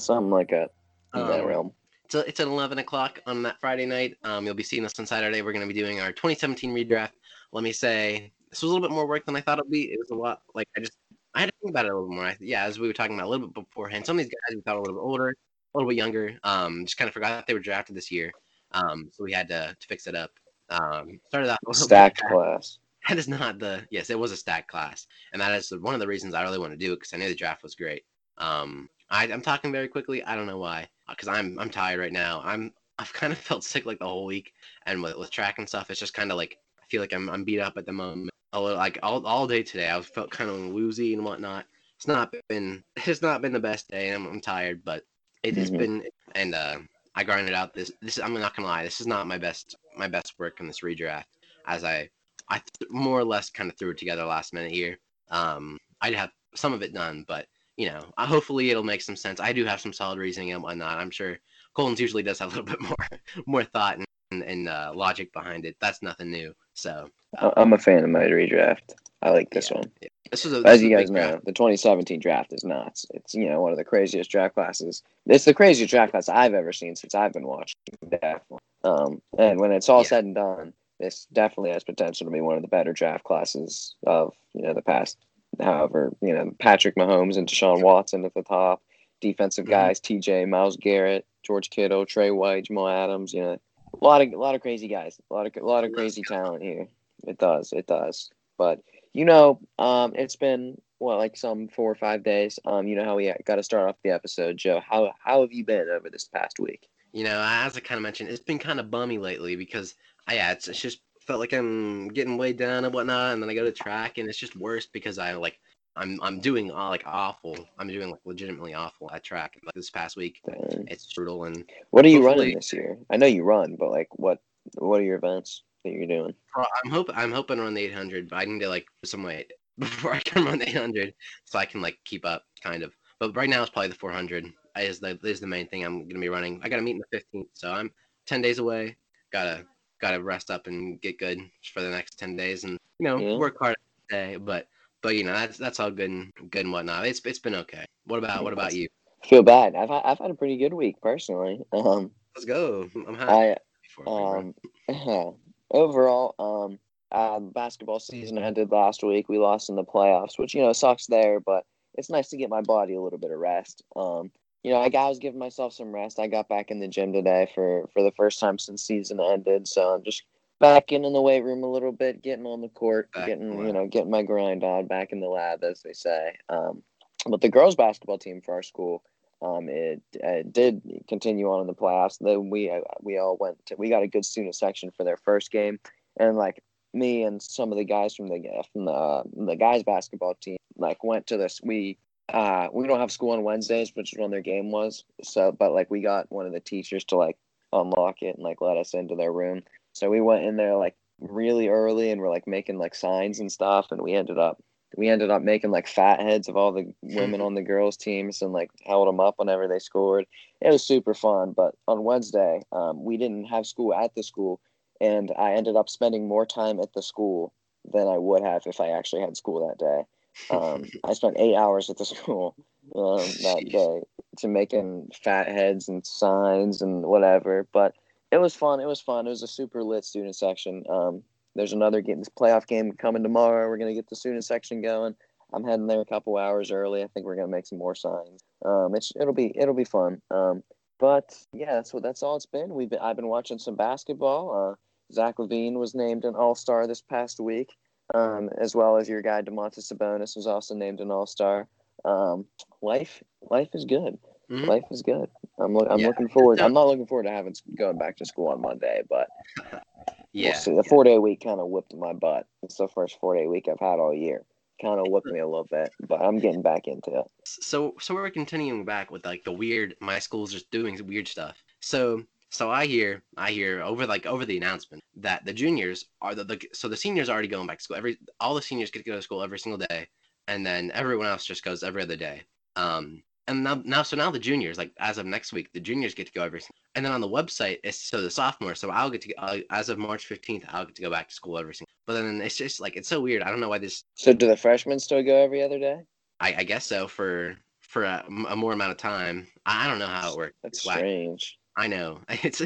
something like that. In that Um, realm. It's, a, it's at 11 o'clock on that Friday night. Um, you'll be seeing us on Saturday. We're going to be doing our 2017 redraft. Let me say, this was a little bit more work than I thought it'd be. It was a lot, like, I just, I had to think about it a little more. I, yeah, as we were talking about a little bit beforehand, some of these guys we thought a little bit older, a little bit younger. Um, just kind of forgot that they were drafted this year. Um, so we had to, to fix it up. Um, started off a little bit Stacked class. That is not the yes, it was a stacked class, and that is one of the reasons I really want to do it because I knew the draft was great. Um, I, I'm talking very quickly. I don't know why, because I'm I'm tired right now. I'm I've kind of felt sick like the whole week, and with, with track and stuff, it's just kind of like I feel like I'm I'm beat up at the moment. A little, like all all day today, I felt kind of woozy and whatnot. It's not been it's not been the best day. I'm I'm tired, but it has Mhm. been and uh, I grinded out this this. I'm not gonna lie, this is not my best my best work in this redraft as I I th- more or less kind of threw it together last minute here. Um, I'd have some of it done, but you know, uh, hopefully it'll make some sense. I do have some solid reasoning and whatnot. I'm sure Colton's usually does have a little bit more more thought and, and, uh, logic behind it. That's nothing new. So I- I'm a fan of my redraft. I like this Yeah. one. this was a this As you guys know, draft. the 2017 draft is nuts. It's you know one of the craziest draft classes. It's the craziest draft class I've ever seen since I've been watching. Definitely. Um, and when it's all Yeah. said and done, this definitely has potential to be one of the better draft classes of you know the past. However, you know Patrick Mahomes and Deshaun Watson at the top, defensive Mhm. guys T.J. Myles Garrett, George Kittle, Trey White, Jamal Adams. You know, a lot of a lot of crazy guys, a lot of a lot of crazy talent here. It does, it does. But you know, um, it's been what like some four or five days. Um, you know how we got to start off the episode, Joe. How how have you been over this past week? You know, as I kind of mentioned, it's been kind of bummy lately because yeah, it's, it's just felt like I'm getting weighed down and whatnot, and then I go to track and it's just worse because I like I'm I'm doing uh, like awful. I'm doing like legitimately awful at track. Like this past week, Dang. it's brutal and What are you running this year? I know you run, but like what what are your events that you're doing? I'm hope I'm hoping to run the 800, but I need to like lose some weight before I can run the 800, so I can like keep up, kind of. But right now it's probably the 400 is the is the main thing I'm gonna be running. I got to meet in the 15th, so I'm 10 days away. Gotta gotta rest up and get good for the next 10 days, and you know Yeah. work hard day. But but you know that's that's all good and good and whatnot. It's it's been okay. What about what about you? Feel bad. I've had, I've had a pretty good week personally. Um, Let's go. I'm happy. I. Um, overall, um, uh, basketball season ended last week. We lost in the playoffs, which you know sucks there, but it's nice to get my body a little bit of rest. Um, you know, I, got, I was giving myself some rest. I got back in the gym today for for the first time since season ended, so I'm just back in in the weight room a little bit, getting on the court, Back getting in you know getting my grind on, back in the lab, as they say. Um, but the girls basketball team for our school um, it, uh did continue on in the playoffs. Then we uh, we all went. To, we got a good student section for their first game, and like me and some of the guys from the from the the guys basketball team like went to this. We uh we don't have school on Wednesdays, which is when their game was. So, but like we got one of the teachers to like unlock it and like let us into their room. So we went in there like really early and we're like making like signs and stuff, and we ended up we ended up making like fat heads of all the women on the girls teams and like held them up whenever they scored. It was super fun. But on Wednesday, um, we didn't have school at the school, and I ended up spending more time at the school than I would have if I actually had school that day. Um, I spent eight hours at the school um, that day to making fat heads and signs and whatever. But it was fun. It was fun. It was a super lit student section. Um, there's another game, this playoff game coming tomorrow. We're gonna get the student section going. I'm heading there a couple hours early. I think we're gonna make some more signs. Um, it's it'll be it'll be fun. Um, but yeah, that's what that's all it's been. We've been I've been watching some basketball. Uh, Zach LaVine was named an All Star this past week, um, as well as your guy Domantas Sabonis was also named an All Star. Um, life life is good. Mhm. Life is good. I'm look, I'm Yeah. looking forward. I'm not looking forward to having going back to school on Monday, but Yeah. we'll. The four day week kind of whipped my butt. It's the first four day week I've had all year. Kind of whipped me a little bit, but I'm getting back into it. so so we're continuing back with like the weird my school's just doing weird stuff so so i hear i hear over like over the announcement that the juniors are the, the so the seniors are already going back to school every all the seniors get to go to school every single day and then everyone else just goes every other day um and now, now so now the juniors like as of next week the juniors get to go every and then on the website it's so the sophomores so i'll get to uh, as of march 15th i'll get to go back to school every single but then it's just like it's so weird i don't know why this So do the freshmen still go every other day? I, I guess so for for a, a more amount of time. I, I don't know how it works. That's strange. I know it's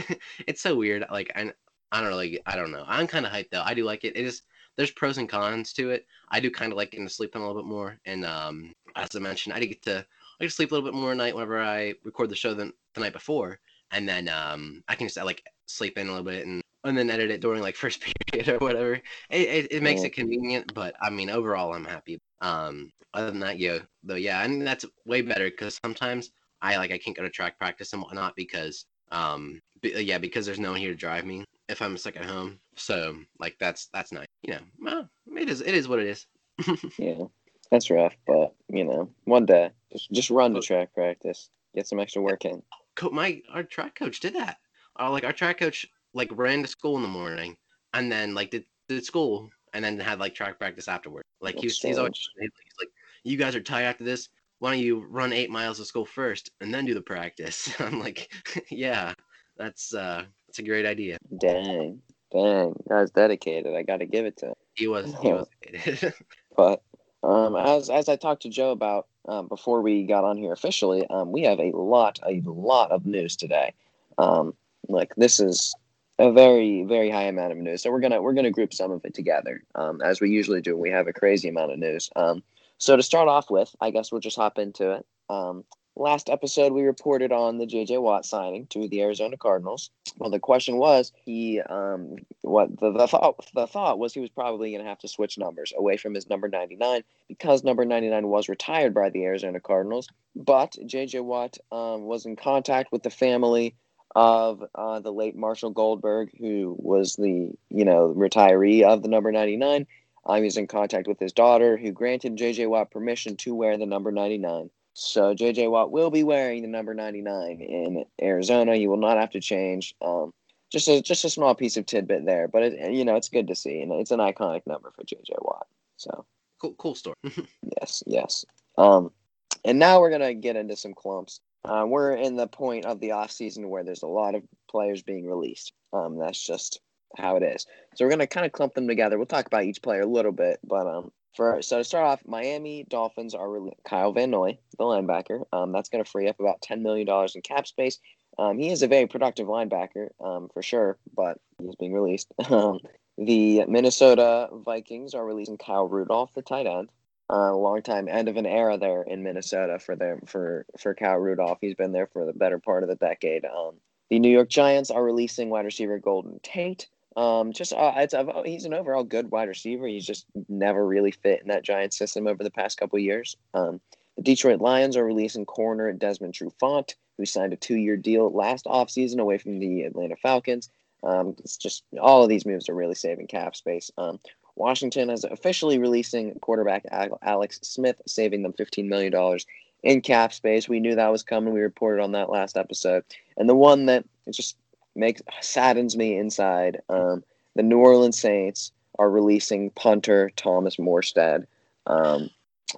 it's so weird. Like I I don't really I don't know. I'm kind of hyped though. I do like it. It is there's pros and cons to it. I do kind of like getting to sleep in a little bit more, and um as I mentioned, I do get to I get to sleep a little bit more at night whenever I record the show than the night before, and then um I can just like sleep in a little bit and and then edit it during like first period or whatever. It it, it makes Yeah. it convenient, but I mean overall I'm happy. Um other than that, yeah, though yeah, I mean that's way better because sometimes I like I can't go to track practice and whatnot because um b- yeah because there's no one here to drive me if I'm stuck at home. So like that's that's nice. You know, well, it is it is what it is. Yeah, that's rough, but you know, one day just just run to track practice, get some extra work in. Co- my our track coach did that. Uh, like our track coach like ran to school in the morning and then like did, did school and then had like track practice afterward. Like he was, he's always he's like, you guys are tired after this. Why don't you run eight miles to school first and then do the practice? I'm like, yeah, that's uh that's a great idea. Dang, dang, guy's dedicated. I got to give it to him. He was he was. But um, as as I talked to Joe about um, before we got on here officially, um, we have a lot a lot of news today. Um, like this is a very very high amount of news, so we're gonna we're gonna group some of it together um, as we usually do. We have a crazy amount of news. Um, so to start off with, I guess we'll just hop into it. Um, last episode we reported on the JJ Watt signing to the Arizona Cardinals. Well, the question was he um, what the, the thought the thought was he was probably going to have to switch numbers away from his number 99 because number 99 was retired by the Arizona Cardinals. But JJ Watt um, was in contact with the family of uh, the late Marshall Goldberg, who was the you know retiree of the number 99. Um, was in contact with his daughter, who granted JJ Watt permission to wear the number 99. So JJ Watt will be wearing the number 99 in Arizona. He will not have to change. Um, just a just a small piece of tidbit there, but it, you know it's good to see, and it's an iconic number for JJ Watt. So cool cool story. yes, yes. Um, and now we're gonna get into some clumps. Uh, we're in the point of the off season where there's a lot of players being released. Um, that's just how it is. So we're gonna kind of clump them together. We'll talk about each player a little bit, but um, for so to start off, Miami Dolphins are rele- Kyle Van Noy, the linebacker. Um, that's gonna free up about ten million dollars in cap space. Um, he is a very productive linebacker, um, for sure, but he's being released. Um, the Minnesota Vikings are releasing Kyle Rudolph, the tight end. Uh, a long time end of an era there in Minnesota for them for for Kyle Rudolph. He's been there for the better part of the decade. Um, the New York Giants are releasing wide receiver Golden Tate. Um, just uh, it's a, he's an overall good wide receiver. He's just never really fit in that Giants system over the past couple years. Um, the Detroit Lions are releasing corner Desmond Trufant, who signed a two-year deal last offseason away from the Atlanta Falcons. Um, it's just all of these moves are really saving cap space. Um, Washington is officially releasing quarterback Alex Smith, saving them $15 million in cap space. We knew that was coming. We reported on that last episode. And the one that it's just makes saddens me inside, um, the New Orleans Saints are releasing punter Thomas Morstead. Um,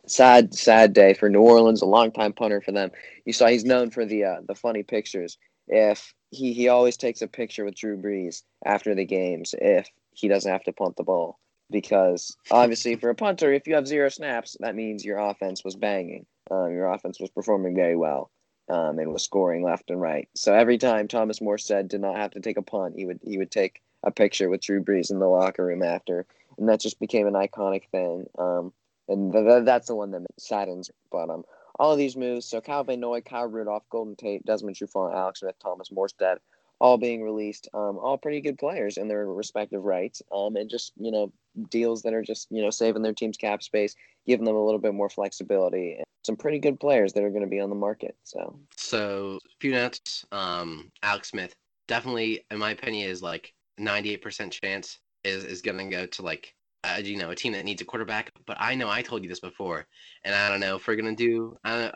sad, sad day for New Orleans, a longtime punter for them. You saw he's known for the uh, the funny pictures. If he, he always takes a picture with Drew Brees after the games if he doesn't have to punt the ball because obviously for a punter, if you have zero snaps, that means your offense was banging. Um, your offense was performing very well um, and was scoring left and right. So every time Thomas Morstead did not have to take a punt, he would he would take a picture with Drew Brees in the locker room after, and that just became an iconic thing. Um, and th- th- that's the one that saddens. But um, all of these moves, so Van Noy, Kyle Rudolph, Golden Tate, Desmond Trufant, Alex Smith, Thomas Morstead, all being released, um, all pretty good players in their respective rights, um, and just you know deals that are just you know saving their team's cap space, giving them a little bit more flexibility, and some pretty good players that are going to be on the market. So So a few notes. Um, Alex Smith definitely, in my opinion, is like 98% chance is is gonna go to like uh, you know a team that needs a quarterback. But I know I told you this before, and I don't know if we're gonna do. Uh,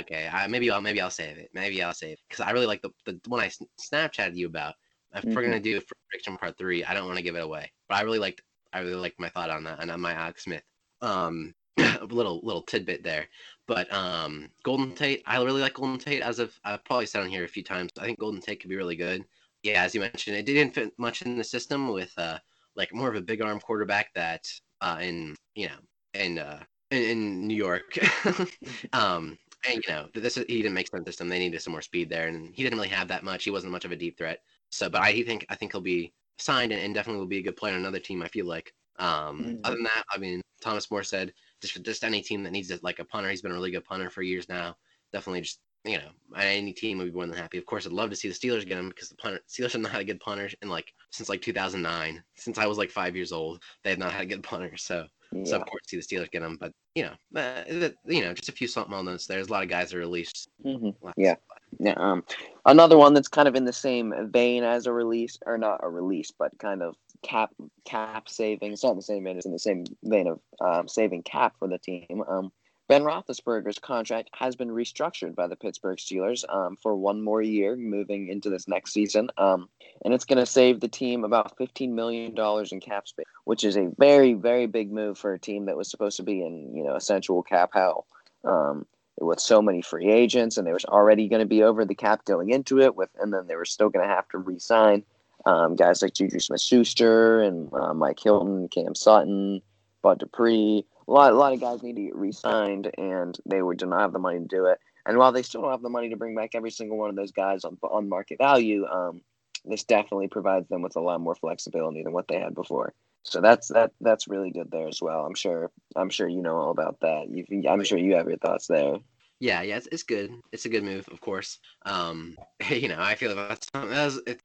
okay, I, maybe I'll maybe I'll save it. Maybe I'll save because I really like the the one I sn- Snapchatted you about. If we're Mhm. gonna do prediction part three, I don't want to give it away, but I really liked I really liked my thought on that and on my Alex Smith. Um, a little little tidbit there. But um, Golden Tate, I really like Golden Tate. As of I've probably said on here a few times, I think Golden Tate could be really good. Yeah, as you mentioned, it didn't fit much in the system with uh, like more of a big arm quarterback that uh, in you know in uh, in, in New York. um, and you know, this he didn't make sense this time. They needed some more speed there, and he didn't really have that much. He wasn't much of a deep threat. So, but I think I think he'll be signed and, and definitely will be a good player on another team. I feel like. Um, mm-hmm. Other than that, I mean, Thomas Morstead just just any team that needs like a punter. He's been a really good punter for years now. Definitely just you know, any team would be more than happy. Of course, I'd love to see the Steelers get him because the punter Steelers have not had a good punter in like since like 2009. Since I was like five years old, they have not had a good punter. So, yeah. so of course, see the Steelers get him. But you know, uh, you know, just a few small notes. There's a lot of guys that are released. Mm-hmm. Yeah, yeah. Um, another one that's kind of in the same vein as a release, or not a release, but kind of cap cap saving. It's not the same vein. It's in the same vein of um, saving cap for the team. Um, Ben Roethlisberger's contract has been restructured by the Pittsburgh Steelers um, for one more year, moving into this next season, um, and it's going to save the team about fifteen million dollars in cap space, which is a very, very big move for a team that was supposed to be in you know essential cap hell um, with so many free agents, and they was already going to be over the cap going into it, with and then they were still going to have to re-sign um, guys like Juju Smith-Schuster and uh, Mike Hilton, Cam Sutton, Bud Dupree a lot, a lot of guys need to get re-signed, and they would not have the money to do it. And while they still don't have the money to bring back every single one of those guys on on market value, um, this definitely provides them with a lot more flexibility than what they had before. So that's that that's really good there as well. I'm sure I'm sure you know all about that. You, I'm sure you have your thoughts there. Yeah, yeah, it's, it's good. It's a good move, of course. Um, you know, I feel like that's that was, if,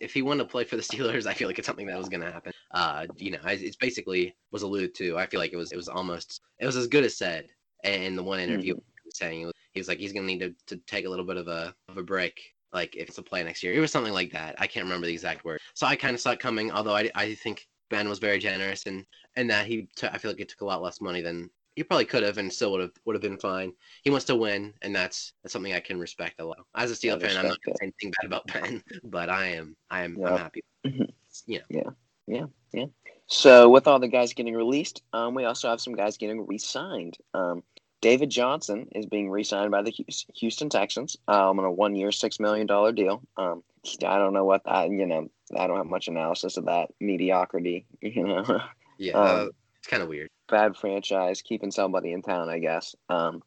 if he wanted to play for the Steelers, I feel like it's something that was going to happen. Uh, you know, it's basically was alluded to. I feel like it was it was almost it was as good as said in the one interview mm-hmm. saying he was, he was like he's going to need to, to take a little bit of a of a break like if it's a play next year. It was something like that. I can't remember the exact word. So I kind of saw it coming. Although I, I think Ben was very generous and and that he t- I feel like it took a lot less money than he probably could have and still would have would have been fine. He wants to win, and that's that's something I can respect a lot. As a Steel fan, I'm not gonna say anything bad about Ben, but I am I am I'm happy. Mm-hmm. Yeah. Yeah. Yeah. Yeah. So with all the guys getting released, um, we also have some guys getting re-signed. Um, David Johnson is being re-signed by the Houston Texans um, on a one-year, six million dollar deal. Um, I don't know what that you know. I don't have much analysis of that mediocrity. You know. Yeah, um, it's kind of weird bad franchise, keeping somebody in town, I guess. Um,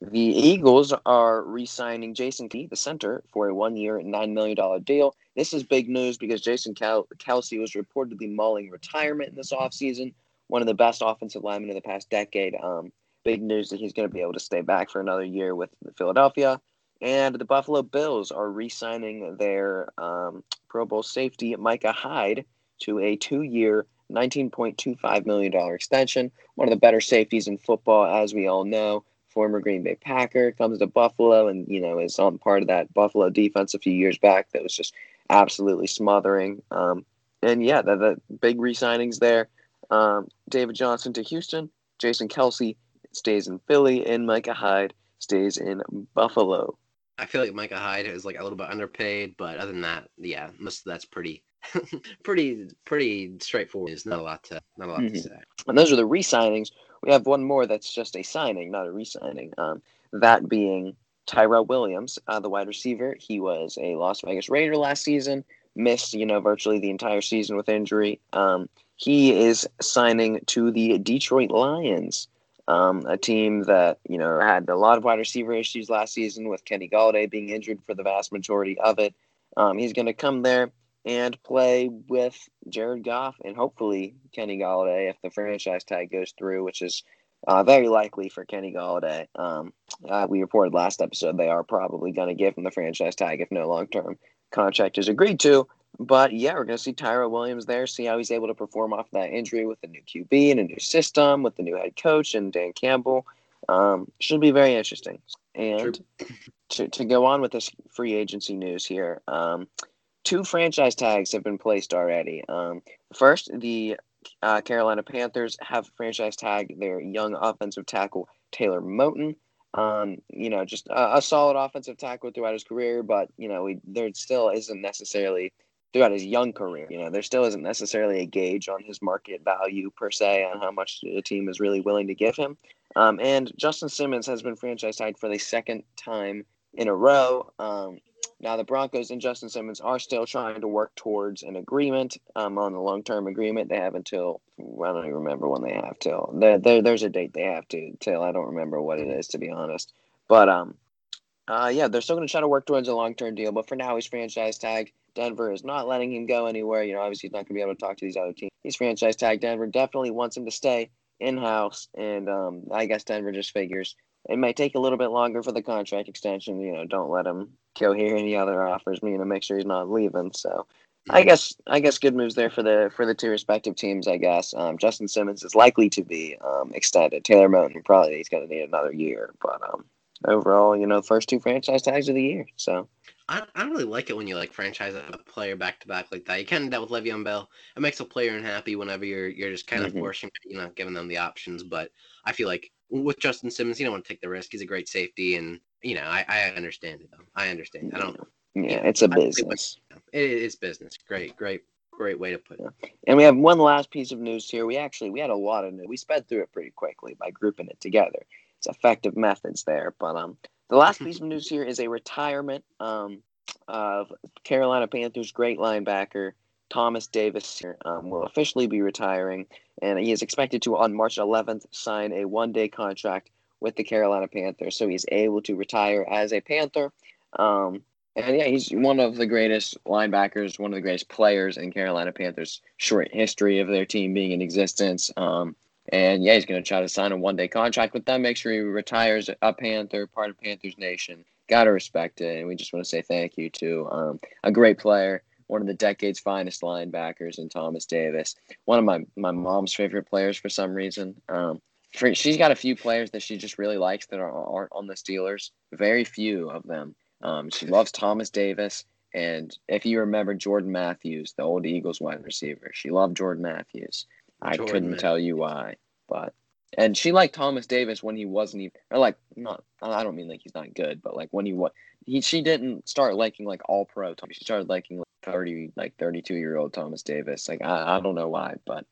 the Eagles are re-signing Jason Key, the center, for a one-year, nine million dollar deal. This is big news because Jason Kel- Kelce was reportedly mulling retirement in this offseason. One of the best offensive linemen in the past decade. Um, big news that he's going to be able to stay back for another year with Philadelphia. And the Buffalo Bills are re-signing their um, Pro Bowl safety Micah Hyde to a two-year, $19.25 million extension. One of the better safeties in football, as we all know. Former Green Bay Packer comes to Buffalo and, you know, is on part of that Buffalo defense a few years back that was just absolutely smothering. Um, and yeah, the, the big re signings there. Um, David Johnson to Houston, Jason Kelce stays in Philly, and Micah Hyde stays in Buffalo. I feel like Micah Hyde is like a little bit underpaid, but other than that, yeah, most of that's pretty pretty pretty straightforward. There's not a lot to not a lot mm-hmm. to say. And those are the re-signings. We have one more that's just a signing, not a re-signing. Um, that being Tyrell Williams, uh, the wide receiver. He was a Las Vegas Raider last season. Missed, you know, virtually the entire season with injury. Um, he is signing to the Detroit Lions, um, a team that you know had a lot of wide receiver issues last season with Kenny Golladay being injured for the vast majority of it. Um, he's going to come there and play with Jared Goff and hopefully Kenny Golladay if the franchise tag goes through, which is uh, very likely for Kenny Golladay. Um, uh, we reported last episode they are probably going to give him the franchise tag if no long term contract is agreed to. But yeah, we're going to see Tyrell Williams there, see how he's able to perform off that injury with a new QB and a new system, with the new head coach and Dan Campbell. Um, should be very interesting. And to, to go on with this free agency news here, um, two franchise tags have been placed already. Um, first, the uh, Carolina Panthers have franchise tag their young offensive tackle Taylor Moton. Um, you know, just a, a, solid offensive tackle throughout his career, but you know, we, there still isn't necessarily throughout his young career. You know, there still isn't necessarily a gauge on his market value per se on how much the team is really willing to give him. Um, and Justin Simmons has been franchise tagged for the second time in a row. Um, now, the Broncos and Justin Simmons are still trying to work towards an agreement um, on the long term agreement. They have until, I don't even remember when they have till. There, there, there's a date they have to till. I don't remember what it is, to be honest. But um, uh, yeah, they're still going to try to work towards a long term deal. But for now, he's franchise tagged. Denver is not letting him go anywhere. You know, obviously he's not going to be able to talk to these other teams. He's franchise tagged. Denver definitely wants him to stay in house, and um, I guess Denver just figures it might take a little bit longer for the contract extension. You know, don't let him go here any other offers. You know, make sure he's not leaving. So, I guess I guess good moves there for the for the two respective teams. I guess um, Justin Simmons is likely to be um, extended. Taylor Moton probably he's going to need another year, but um, overall, you know, first two franchise tags of the year. So. I, I don't really like it when you like franchise a player back to back like that. You kind of dealt with Le'Veon Bell. It makes a player unhappy whenever you're you're just kind of mm-hmm. forcing, you know, giving them the options. But I feel like with Justin Simmons, you don't want to take the risk. He's a great safety, and you know, I, I understand it. Though. I understand. I don't. Yeah, it's a business. It is business. Great, great, great way to put it. Yeah. And we have one last piece of news here. We actually we had a lot of news. We sped through it pretty quickly by grouping it together. It's effective methods there, but um, the last piece of news here is a retirement um of Carolina Panthers great linebacker Thomas Davis um, will officially be retiring, and he is expected to, on March 11th, sign a one day contract with the Carolina Panthers. So he's able to retire as a Panther. Um, and yeah, he's one of the greatest linebackers, one of the greatest players in Carolina Panthers' short history of their team being in existence. Um, and yeah, he's going to try to sign a one day contract with them, make sure he retires a Panther, part of Panthers Nation. Got to respect it. And we just want to say thank you to um, a great player one of the decade's finest linebackers in Thomas Davis. One of my, my mom's favorite players for some reason. Um, for, she's got a few players that she just really likes that are, aren't on the Steelers. Very few of them. Um, she loves Thomas Davis. And if you remember Jordan Matthews, the old Eagles wide receiver, she loved Jordan Matthews. I Jordan couldn't tell you why, but and she liked Thomas Davis when he wasn't even or like not. I don't mean like he's not good, but like when he was, he she didn't start liking like all pro Tommy. She started liking like thirty like thirty two year old Thomas Davis. Like I, I don't know why, but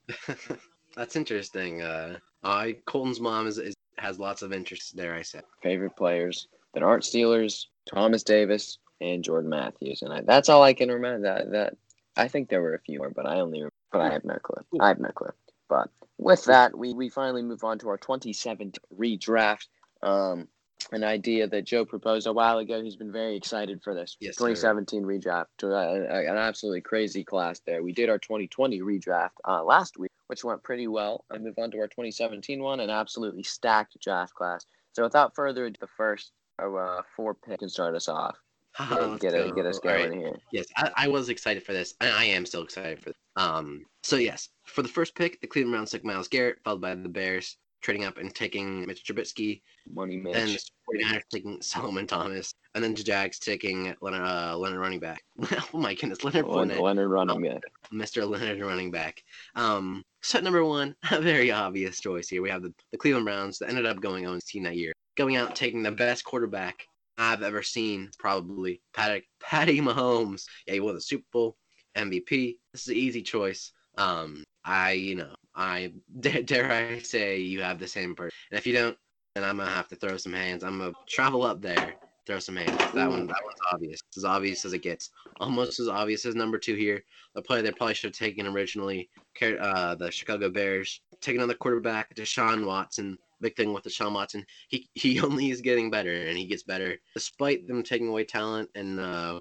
that's interesting. Uh, I Colton's mom is, is has lots of interest there. I said favorite players that aren't Steelers: Thomas Davis and Jordan Matthews, and I, that's all I can remember. That that I think there were a few more, but I only but I have no clue. I have no clue. But with that, we, we finally move on to our 27th redraft. Um, an idea that Joe proposed a while ago. He's been very excited for this yes, 2017 sir. redraft. To, uh, an absolutely crazy class there. We did our 2020 redraft uh, last week, which went pretty well. I move on to our 2017 one, an absolutely stacked draft class. So without further ado, the first uh, four picks can start us off. get, get, it, get us going right. here. Yes, I, I, was excited for this. I, I am still excited for this. Um, so yes, for the first pick, the Cleveland Browns took Myles Garrett, followed by the Bears trading up and taking Mitch Trubisky. Money Mitch. Then the 49ers taking Solomon Thomas. And then the Jags taking Leonard, uh, Leonard running back. oh my goodness, Leonard Leonard, Leonard running back. Mr. Leonard running back. Um, set number one, a very obvious choice here. We have the, the Cleveland Browns that ended up going on team that year, going out taking the best quarterback I've ever seen, probably Patty, Patty Mahomes. Yeah, he won the Super Bowl MVP. This is an easy choice. Um, I, you know, I dare, dare I say you have the same person. And if you don't, then I'm gonna have to throw some hands. I'm gonna travel up there, throw some hands. That one, that one's obvious. It's as obvious as it gets. Almost as obvious as number two here. The play they probably should have taken originally, uh, the Chicago Bears. Taking on the quarterback, Deshaun Watson. Big thing with Deshaun Watson, he he only is getting better, and he gets better despite them taking away talent and uh,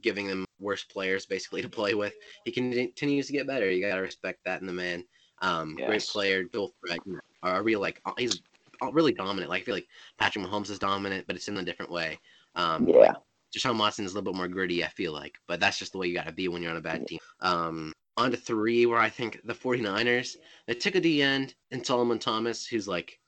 giving them worse players basically to play with. He continues to get better. You gotta respect that in the man. Um, yes. great player, dual threat. Are real like uh, he's really dominant. Like I feel like Patrick Mahomes is dominant, but it's in a different way. Um, yeah. Like, Deshaun Watson is a little bit more gritty. I feel like, but that's just the way you got to be when you're on a bad team. Um, on to three, where I think the 49ers they took a D end and Solomon Thomas, who's like,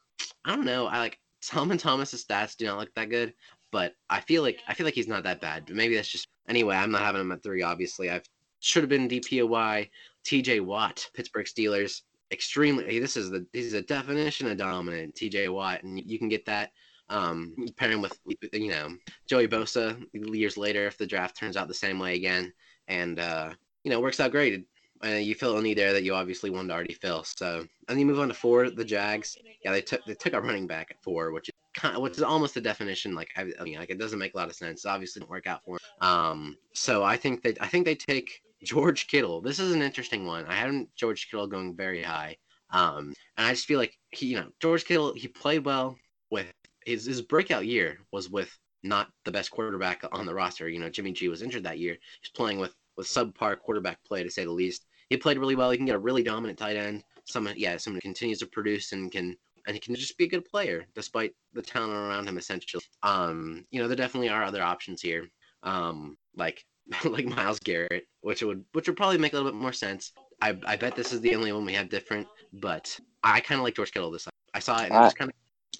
I don't know, I like Solomon Thomas's stats do not look that good, but I feel like I feel like he's not that bad. But maybe that's just anyway. I'm not having him at three. Obviously, I should have been DPOY. T.J. Watt, Pittsburgh Steelers, extremely. This is the he's a definition of dominant. T.J. Watt, and you can get that um, pairing with you know Joey Bosa years later if the draft turns out the same way again, and uh, you know works out great. Uh, you fill a need there that you obviously wanted to already fill. So and then you move on to four, the Jags. Yeah, they took they took a running back at four, which is kind of, which is almost the definition. Like I, I mean, like it doesn't make a lot of sense. Obviously didn't work out for him. Um, so I think that I think they take George Kittle. This is an interesting one. I haven't George Kittle going very high. Um, and I just feel like he, you know, George Kittle, he played well with his his breakout year was with not the best quarterback on the roster. You know, Jimmy G was injured that year. He's playing with with subpar quarterback play to say the least. He played really well. He can get a really dominant tight end. Someone, yeah, someone continues to produce and can and he can just be a good player despite the talent around him. Essentially, um, you know, there definitely are other options here, um, like like Myles Garrett, which would which would probably make a little bit more sense. I I bet this is the only one we have different, but I kind of like George Kittle this. Time. I saw it and I just kind of.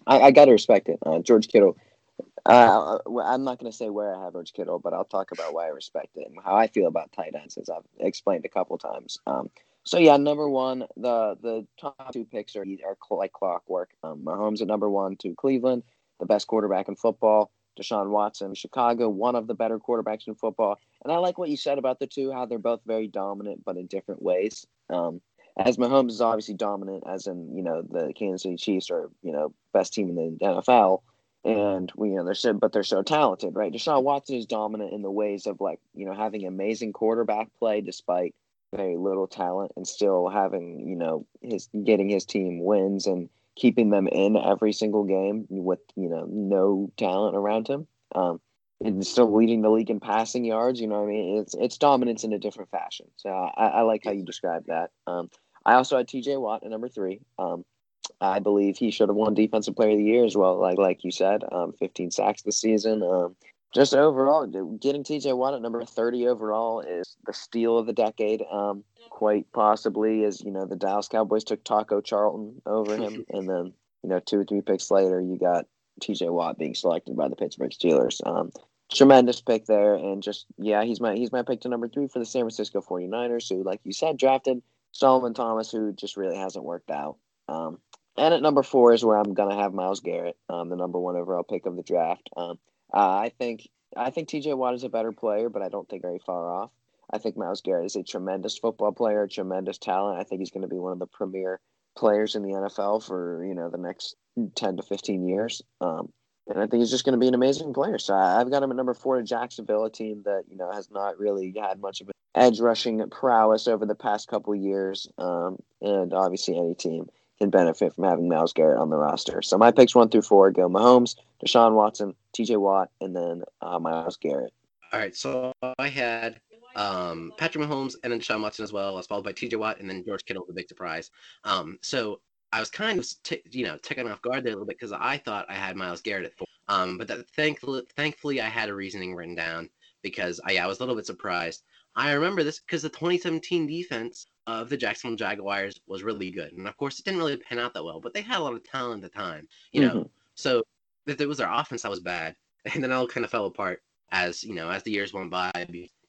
I, I got to respect it. Uh, George Kittle uh, I'm not going to say where I have George Kittle, but I'll talk about why I respect it and how I feel about tight ends, as I've explained a couple times. Um, so yeah, number one, the the top two picks are are like clockwork. Um, Mahomes at number one to Cleveland, the best quarterback in football. Deshaun Watson, Chicago, one of the better quarterbacks in football. And I like what you said about the two, how they're both very dominant, but in different ways. Um, as Mahomes is obviously dominant, as in you know the Kansas City Chiefs are you know best team in the NFL and we you know they're so but they're so talented, right? Deshaun Watson is dominant in the ways of like you know having amazing quarterback play despite very little talent and still having you know his getting his team wins and keeping them in every single game with you know no talent around him. Um, and still leading the league in passing yards. You know I mean? It's it's dominance in a different fashion. So I, I like how you describe that. Um, I also had T.J. Watt at number three. Um, I believe he should have won Defensive Player of the Year as well. Like like you said, um, 15 sacks this season. Um, just overall, getting TJ Watt at number 30 overall is the steal of the decade. Um, quite possibly, as you know, the Dallas Cowboys took Taco Charlton over him, and then you know, two or three picks later, you got TJ Watt being selected by the Pittsburgh Steelers. Um, tremendous pick there, and just yeah, he's my he's my pick to number three for the San Francisco 49ers, who, like you said, drafted Solomon Thomas, who just really hasn't worked out. Um, and at number four is where I'm gonna have Myles Garrett, um, the number one overall pick of the draft. Uh, I think I think T.J. Watt is a better player, but I don't think very far off. I think Myles Garrett is a tremendous football player, tremendous talent. I think he's going to be one of the premier players in the NFL for you know the next ten to fifteen years. Um, and I think he's just going to be an amazing player. So I've got him at number four to Jacksonville, a team that you know has not really had much of an edge rushing prowess over the past couple years, um, and obviously any team can benefit from having Myles Garrett on the roster. So my picks one through four go Mahomes, Deshaun Watson, T.J. Watt, and then uh, Myles Garrett. All right, so I had um, Patrick Mahomes and then Deshaun Watson as well, as followed by T.J. Watt and then George Kittle, the big surprise. Um, so I was kind of t- you know taken off guard there a little bit because I thought I had Myles Garrett at four. Um, but that, thankfully, thankfully I had a reasoning written down because I, I was a little bit surprised. I remember this because the 2017 defense of the Jacksonville Jaguars was really good. And of course, it didn't really pan out that well, but they had a lot of talent at the time, you know. Mm-hmm. So if it was their offense that was bad, and then it all kind of fell apart as you know as the years went by.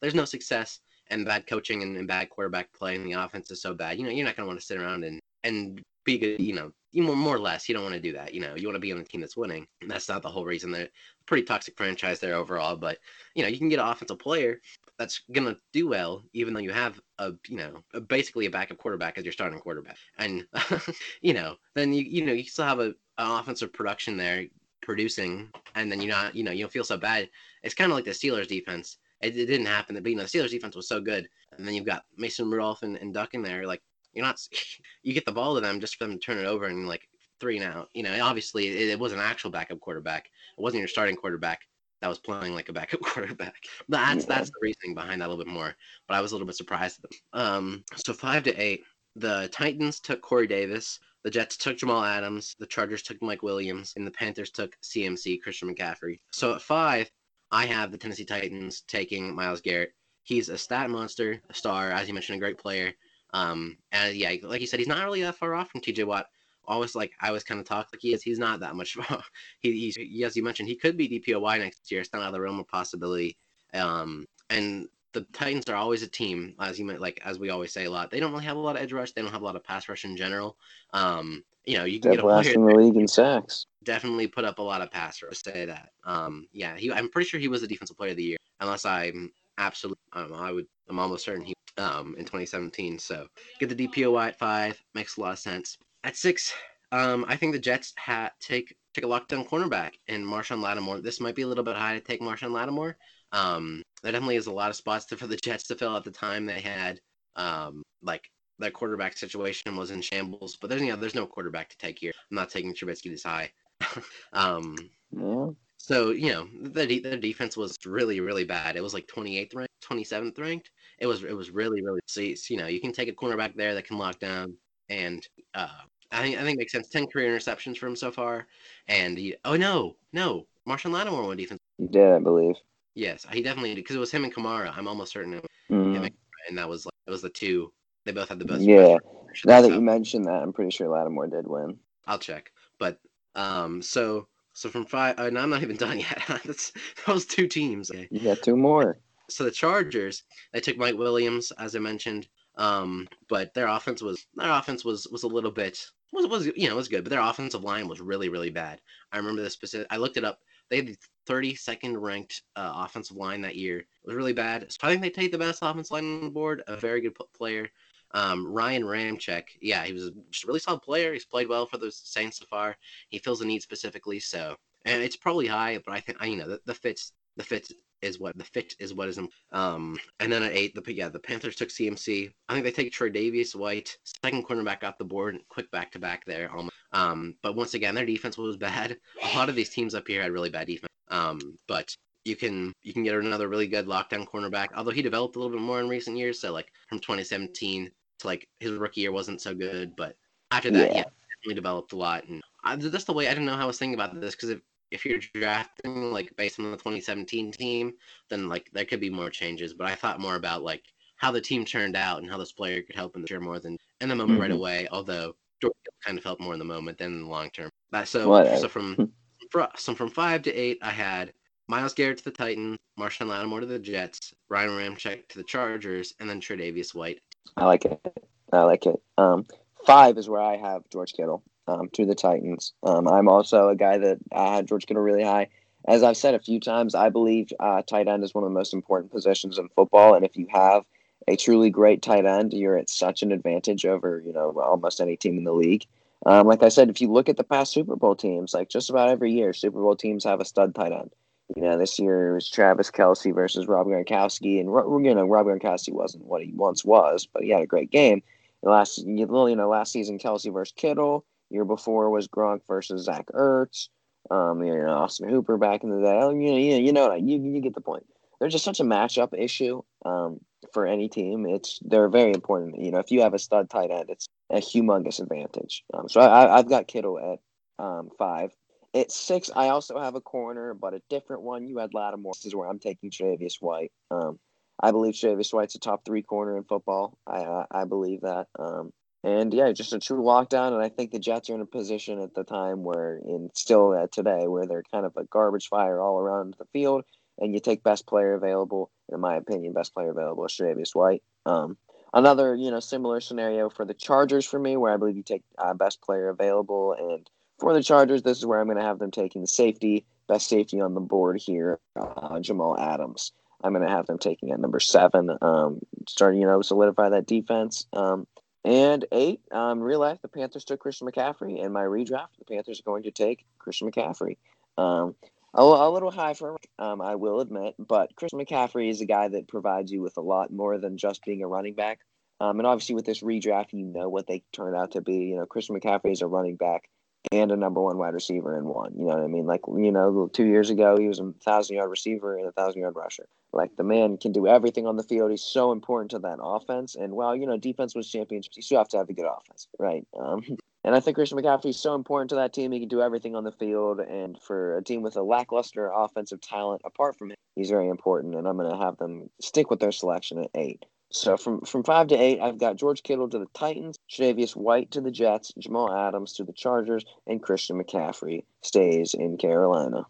There's no success and bad coaching and, and bad quarterback play, and the offense is so bad. You know, you're not gonna want to sit around and and be good. You know, more, more or less, you don't want to do that. You know, you want to be on a team that's winning. That's not the whole reason. They're pretty toxic franchise there overall, but you know, you can get an offensive player that's gonna do well, even though you have a you know a, basically a backup quarterback as your starting quarterback, and you know then you you know you still have a an offensive production there producing, and then you're not you know you don't feel so bad. It's kind of like the Steelers defense. It, it, didn't happen, but you know the Steelers defense was so good, and then you've got Mason Rudolph and, and Duck in there. Like you're not you get the ball to them just for them to turn it over and like three out. You know, obviously it, it was an actual backup quarterback. It wasn't your starting quarterback that was playing like a backup quarterback. That's that's the reasoning behind that a little bit more. But I was a little bit surprised. Um, so five to eight, the Titans took Corey Davis. The Jets took Jamal Adams. The Chargers took Mike Williams, and the Panthers took CMC Christian McCaffrey. So at five, I have the Tennessee Titans taking Myles Garrett. He's a stat monster, a star, as you mentioned, a great player. Um, and yeah, like you said, he's not really that far off from TJ Watt always like I was kind of talk like he is. He's not that much. he, he's as you mentioned, he could be DPOY next year. It's not out of the realm of possibility. Um, and the Titans are always a team, as you might like as we always say a lot. They don't really have a lot of edge rush. They don't have a lot of pass rush in general. Um, you know, you can get a player in the league in sacks. Definitely put up a lot of pass rush. Say that. Um, yeah, he. I'm pretty sure he was a defensive player of the year, unless I'm absolutely. Um, I would. I'm almost certain he. Um, in 2017. So get the DPOY at five makes a lot of sense. At six, um, I think the Jets ha- take take a lockdown cornerback in Marshon Lattimore. This might be a little bit high to take Marshon Lattimore. Um, there definitely is a lot of spots to, for the Jets to fill at the time. They had um, like their quarterback situation was in shambles, but there's you know there's no quarterback to take here. I'm not taking Trubisky this high. um, Yeah. so you know the de- the defense was really really bad. It was like 28th ranked, 27th ranked. It was it was really really. So you, so, you know you can take a cornerback there that can lock down, and uh, I think I think it makes sense. 10 career interceptions for him so far, and he, oh no no Marshon Lattimore won defense. You did, I believe. Yes, he definitely did because it was him and Kamara. I'm almost certain, it was Mhm. him and that was like it was the two. They both had the best. Yeah. Now that so- you mentioned that, I'm pretty sure Lattimore did win. I'll check. But um, so so from five. Uh, no, I'm not even done yet. That's that was two teams. Okay. You got two more. So the Chargers, they took Mike Williams, as I mentioned. Um, but their offense was their offense was was a little bit was was you know was good, but their offensive line was really really bad. I remember the specific. I looked it up. They had the 32nd ranked uh, offensive line that year. It was really bad. So I think they take the best offensive line on the board. A very good player. Um, Ryan Ramczyk, yeah, he was just a really solid player. He's played well for the Saints so far. He fills the need specifically, so and it's probably high, but I think I you know the, the fits the fit is what the fit is what is um and then at eight the yeah the Panthers took CMC. I think they take Tre'Davious White second cornerback off the board quick back to back there almost. um but once again their defense was bad. A lot of these teams up here had really bad defense um but you can you can get another really good lockdown cornerback although he developed a little bit more in recent years so like from 2017 to like his rookie year wasn't so good but after that Yeah. yeah, definitely developed a lot and I, that's the way I didn't know how I was thinking about this because if you're drafting like based on the 2017 team, then like there could be more changes. But I thought more about like how the team turned out and how this player could help in the future more than in the moment right Mhm. away. Although Jordan kind of helped more in the moment than in the long term. That so Whatever. so from so from five to eight, I had Myles Garrett to the Titans, Marshon Lattimore to the Jets, Ryan Ramczyk to the Chargers, and then Tre'Davious White. I like it. I like it. Um, five is where I have George Kittle um, to the Titans. Um, I'm also a guy that I had George Kittle really high. As I've said a few times, I believe uh, tight end is one of the most important positions in football, and if you have a truly great tight end, you're at such an advantage over you know almost any team in the league. Um, like I said, if you look at the past Super Bowl teams, like just about every year, Super Bowl teams have a stud tight end. You know, this year it was Travis Kelce versus Rob Gronkowski, and you know Rob Gronkowski wasn't what he once was, but he had a great game. Last you know last season Kelce versus Kittle. Year before was Gronk versus Zach Ertz. Um, you know Austin Hooper back in the day. Oh, You know, you know, you you get the point. There's just such a matchup issue um, for any team. It's they're very important. You know, if you have a stud tight end, it's a humongous advantage. Um, so I, I've got Kittle at um, five. At six, I also have a corner, but a different one. You had Lattimore. This is where I'm taking Tre'Davious White. Um, I believe Tre'Davious White's a top three corner in football. I I, I believe that. Um, and yeah, just a true lockdown. And I think the Jets are in a position at the time where, in still uh, today, where they're kind of a garbage fire all around the field. And you take best player available. In my opinion, best player available is Tre'Davious White. Um, another you know similar scenario for the Chargers for me, where I believe you take uh, best player available. And for the Chargers, this is where I'm going to have them taking the safety, best safety on the board here, uh, Jamal Adams. I'm going to have them taking at number seven, um, starting, you know, solidify that defense. Um, and eight, um, real life, the Panthers took Christian McCaffrey. And my redraft, the Panthers are going to take Christian McCaffrey. Um, a, a little high for um, I will admit, but Christian McCaffrey is a guy that provides you with a lot more than just being a running back. Um, and obviously, with this redraft, you know what they turned out to be. You know, Christian McCaffrey is a running back and a number one wide receiver in one. You know what I mean? Like, you know, two years ago, he was a thousand yard receiver and a thousand yard rusher. Like, the man can do everything on the field. He's so important to that offense. And while, you know, defense was championships, you still have to have a good offense, right? Um, and I think Christian McCaffrey is so important to that team. He can do everything on the field. And for a team with a lackluster offensive talent apart from him, he's very important. And I'm going to have them stick with their selection at eight. So from from five to eight, I've got George Kittle to the Titans, Tre'Davious White to the Jets, Jamal Adams to the Chargers, and Christian McCaffrey stays in Carolina.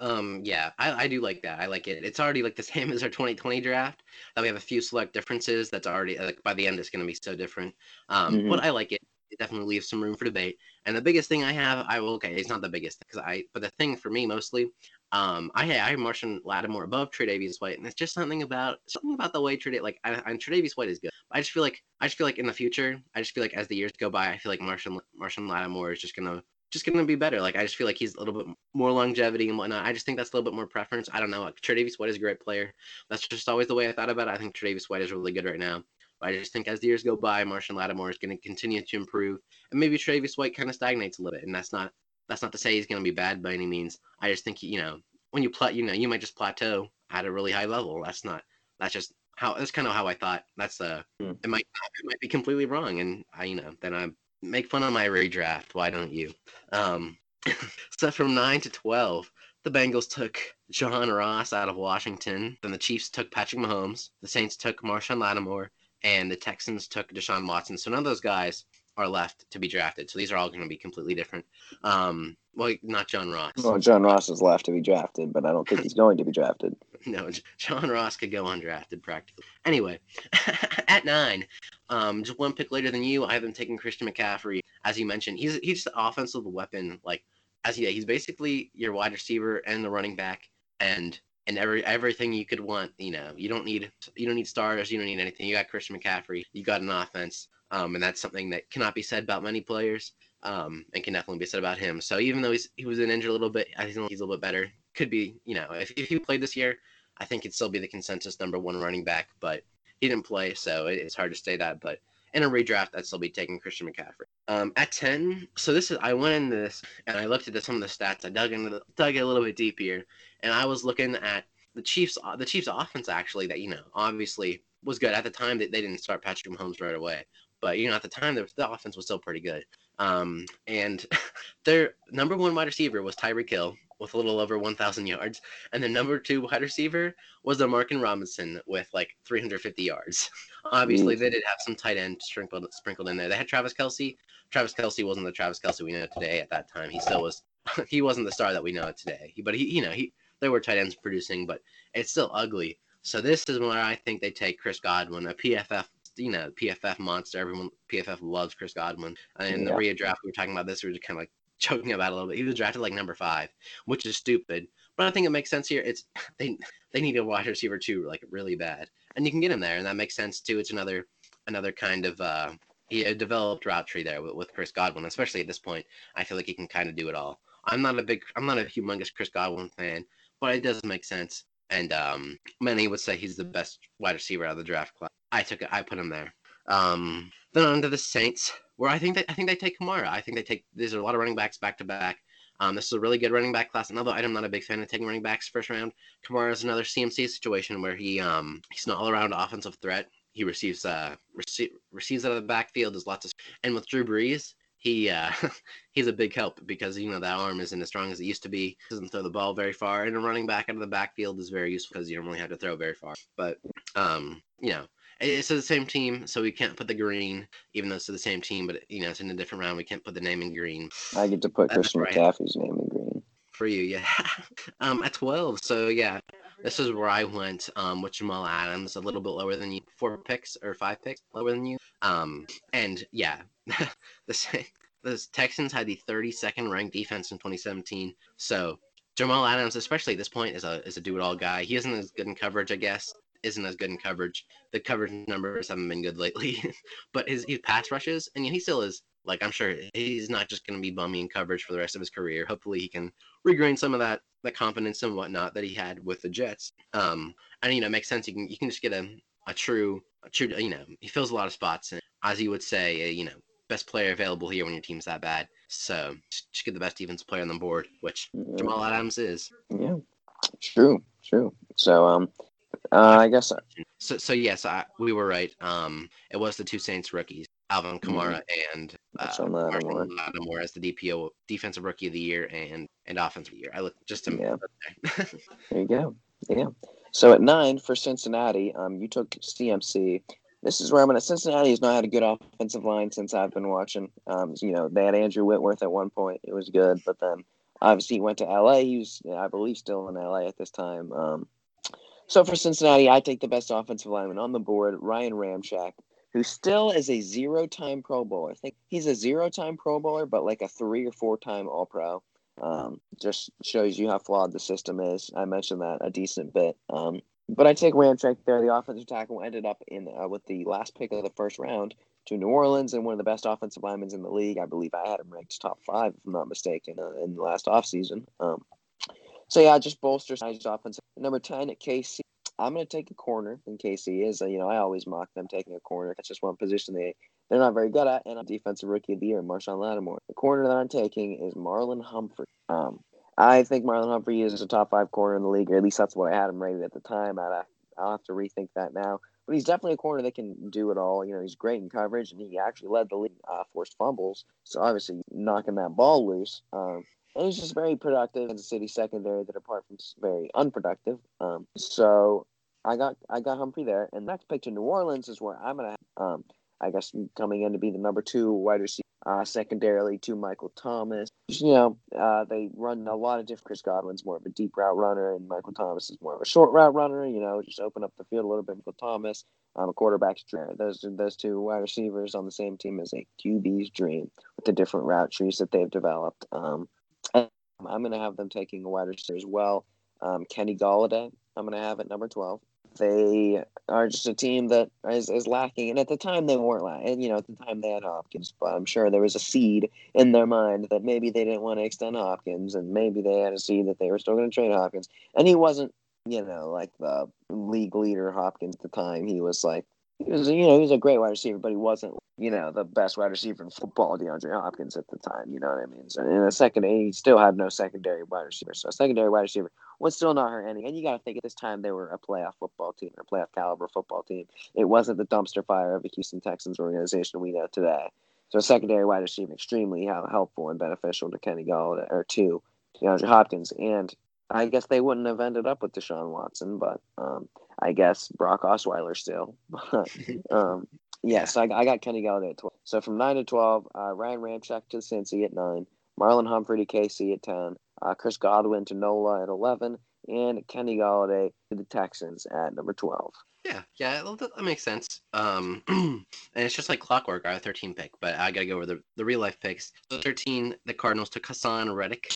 Um, yeah, I, I do like that. I like it. It's already like the same as our 2020 draft. That we have a few select differences. That's already like by the end, it's going to be so different. Um, Mhm. but I like it. It definitely leaves some room for debate. And the biggest thing I have, I will okay, it's not the biggest because I, but the thing for me mostly, um, I I have Marshon Lattimore above Tre'Davious White, and it's just something about something about the way Trey like I, Tre'Davious White is good. I just feel like I just feel like in the future, I just feel like as the years go by, I feel like Martian Marshon Lattimore is just gonna just gonna be better. Like I just feel like he's a little bit more longevity and whatnot. I just think that's a little bit more preference. I don't know. Like Tre'Davious White is a great player. That's just always the way I thought about it. I think Tre'Davious White is really good right now. But I just think as the years go by, Marshon Lattimore is going to continue to improve, and maybe Tre'Davious White kind of stagnates a little bit, and that's not That's not to say he's going to be bad by any means. I just think you know when you plat, you know, you might just plateau at a really high level. That's not. That's just how. That's kind of how I thought. That's uh, Hmm. it might it might be completely wrong, and I you know then I make fun of my redraft. Why don't you? Um, so from nine to twelve, the Bengals took John Ross out of Washington. Then the Chiefs took Patrick Mahomes. The Saints took Marshon Lattimore, and the Texans took Deshaun Watson. So none of those guys are left to be drafted. So these are all going to be completely different. Um, well, not John Ross. Well, John Ross is left to be drafted, but I don't think he's going to be drafted. No, John Ross could go undrafted practically. Anyway, at nine, um, just one pick later than you, I have them taking Christian McCaffrey. As you mentioned, he's he's the offensive weapon. Like as yeah, he's basically your wide receiver and the running back, and and every everything you could want. You know, you don't need you don't need stars, you don't need anything. You got Christian McCaffrey, you got an offense, um, and that's something that cannot be said about many players. Um, and can definitely be said about him. So even though he's he was an injured a little bit, I think he's a little bit better. Could be, you know, if, if he played this year, I think he'd still be the consensus number one running back, but he didn't play, so it, it's hard to say that. But in a redraft, I'd still be taking Christian McCaffrey. Um, at ten, so this is I went into this and I looked at some of the stats. I dug into the, dug a little bit deep here, and I was looking at the Chiefs the Chiefs offense actually that you know obviously was good at the time that they didn't start Patrick Mahomes right away, but you know at the time the, the offense was still pretty good. Um, and their number one wide receiver was Tyreek Hill with a little over 1,000 yards, and the number two wide receiver was Demarcus Robinson with like 350 yards. Obviously, they did have some tight ends sprinkled sprinkled in there. They had Travis Kelce. Travis Kelce wasn't the Travis Kelce we know today at that time. He still was. he wasn't the star that we know today. But he, you know, he there were tight ends producing, but it's still ugly. So this is where I think they take Chris Godwin, a PFF, you know, PFF monster. Everyone PFF loves Chris Godwin. And in the Yeah. Rhea draft, we were talking about this. We were just kind of like joking about a little bit. He was drafted like number five, which is stupid. But I think it makes sense here. It's they they need a wide receiver too, like really bad, and you can get him there, and that makes sense too. It's another another kind of uh, he a developed route tree there with, with Chris Godwin, especially at this point. I feel like he can kind of do it all. I'm not a big, I'm not a humongous Chris Godwin fan, but it does make sense. And um, many would say he's the best wide receiver out of the draft class. I took it, I put him there. Um, then on to the Saints, where I think they, I think they take Kamara. I think they take. There's a lot of running backs back to back. Um, this is a really good running back class. And although I'm not a big fan of taking running backs first round, Kamara is another CMC situation where he um he's an all around offensive threat. He receives uh rece- receives out of the backfield. There's lots of and with Drew Brees, he uh he's a big help because you know that arm isn't as strong as it used to be. Doesn't throw the ball very far, and a running back out of the backfield is very useful because you don't really have to throw very far. But um you know it's the same team, so we can't put the green, even though it's the same team, but you know it's in a different round. We can't put the name in green I get to put That's Christian right. McCaffrey's name in green. for you, yeah. um, at 12, so yeah, this is where I went um, with Jamal Adams, a little bit lower than you, four picks or five picks lower than you. Um, and yeah, the the Texans had the 32nd ranked defense in 2017. So Jamal Adams, especially at this point, is a is a do it all guy. He isn't as good in coverage, I guess. Isn't as good in coverage. The coverage numbers haven't been good lately, but his, his pass rushes, and he still is. Like I'm sure he's not just going to be bummy in coverage for the rest of his career. Hopefully he can regain some of that that confidence and whatnot that he had with the Jets. Um, and you know, it makes sense. You can you can just get a a true a true you know he fills a lot of spots and as you would say, uh, you know, best player available here when your team's that bad. So just, get the best defensive player on the board, which. Jamal Adams is. Yeah, true, true. So, um, uh, I guess So so yes, I, we were right. Um, it was the two Saints rookies, Alvin Kamara and uh, Lattimore. Marshon Lattimore as the DPO defensive rookie of the year and and offensive of the year. I look just to Yeah. there you go. Yeah. So at nine for Cincinnati, um, you took CMC. This is where I'm going to. Cincinnati has not had a good offensive line since I've been watching. Um, you know, they had Andrew Whitworth at one point. It was good, but then obviously he went to LA. He was, I believe, still in LA at this time. Um, so for Cincinnati, I take the best offensive lineman on the board, Ryan Ramczyk, who still is a zero-time Pro Bowler. I think he's a zero-time Pro Bowler, but like a three or four-time All-Pro. Um, just shows you how flawed the system is. I mentioned that a decent bit. Um, but I take Ramczyk there. The offensive tackle ended up in uh, with the last pick of the first round to New Orleans and one of the best offensive linemen in the league. I believe I had him ranked top five, if I'm not mistaken, uh, in the last offseason. Um, so yeah, just bolsters Nigel's offense. Number ten at KC. I'm going to take a corner in KC. Is uh, you know I always mock them taking a corner. That's just one position they they're not very good at, and I'm defensive rookie of the year, Marshon Lattimore. The corner that I'm taking is Marlon Humphrey. Um, I think Marlon Humphrey is a top five corner in the league, or at least that's what I had him rated at the time. I'd, I'll have to rethink that now. But he's definitely a corner that can do it all. You know, he's great in coverage, and he actually led the league uh, forced fumbles. So obviously knocking that ball loose. Um, and he's just very productive the city secondary that apart from very unproductive. Um, so I got I got Humphrey there, and next pick to New Orleans is where I'm gonna um, I guess coming in to be the number two wide receiver, uh, secondarily to Michael Thomas. You know, uh, they run a lot of different. Chris Godwin's more of a deep route runner, and Michael Thomas is more of a short route runner. You know, just open up the field a little bit. Michael Thomas, um, a quarterback's dream. Those those two wide receivers on the same team is a QB's dream with the different route trees that they've developed. Um, I'm going to have them taking a wide receiver as well. Um, Kenny Golladay, I'm going to have at number 12 they are just a team that is, is lacking. And at the time, they weren't lacking. You know, at the time, they had Hopkins, but I'm sure there was a seed in their mind that maybe they didn't want to extend Hopkins, and maybe they had a seed that they were still going to trade Hopkins. And he wasn't, you know, like the league leader Hopkins at the time. He was like he was, you know, he was a great wide receiver, but he wasn't, you know, the best wide receiver in football, DeAndre Hopkins at the time. You know what I mean? So in the second, he still had no secondary wide receiver. So a secondary wide receiver was still not hurt any. And you got to think at this time they were a playoff football team or playoff caliber football team. It wasn't the dumpster fire of the Houston Texans organization we know today. So a secondary wide receiver extremely helpful and beneficial to Kenny Golladay or to DeAndre Hopkins. And I guess they wouldn't have ended up with Deshaun Watson, but um, I guess Brock Osweiler still. um, yes, I, I, got Kenny Golladay at 12. So from 9 to 12, uh, Ryan Ramczyk to Cincy at 9, Marlon Humphrey to KC at 10, uh, Chris Godwin to NOLA at 11, and Kenny Golladay to the Texans at number 12. Yeah, yeah, that makes sense. Um, and it's just like clockwork. I have 13 pick, but I gotta go over the, the real life picks. So 13, the Cardinals took Haason Reddick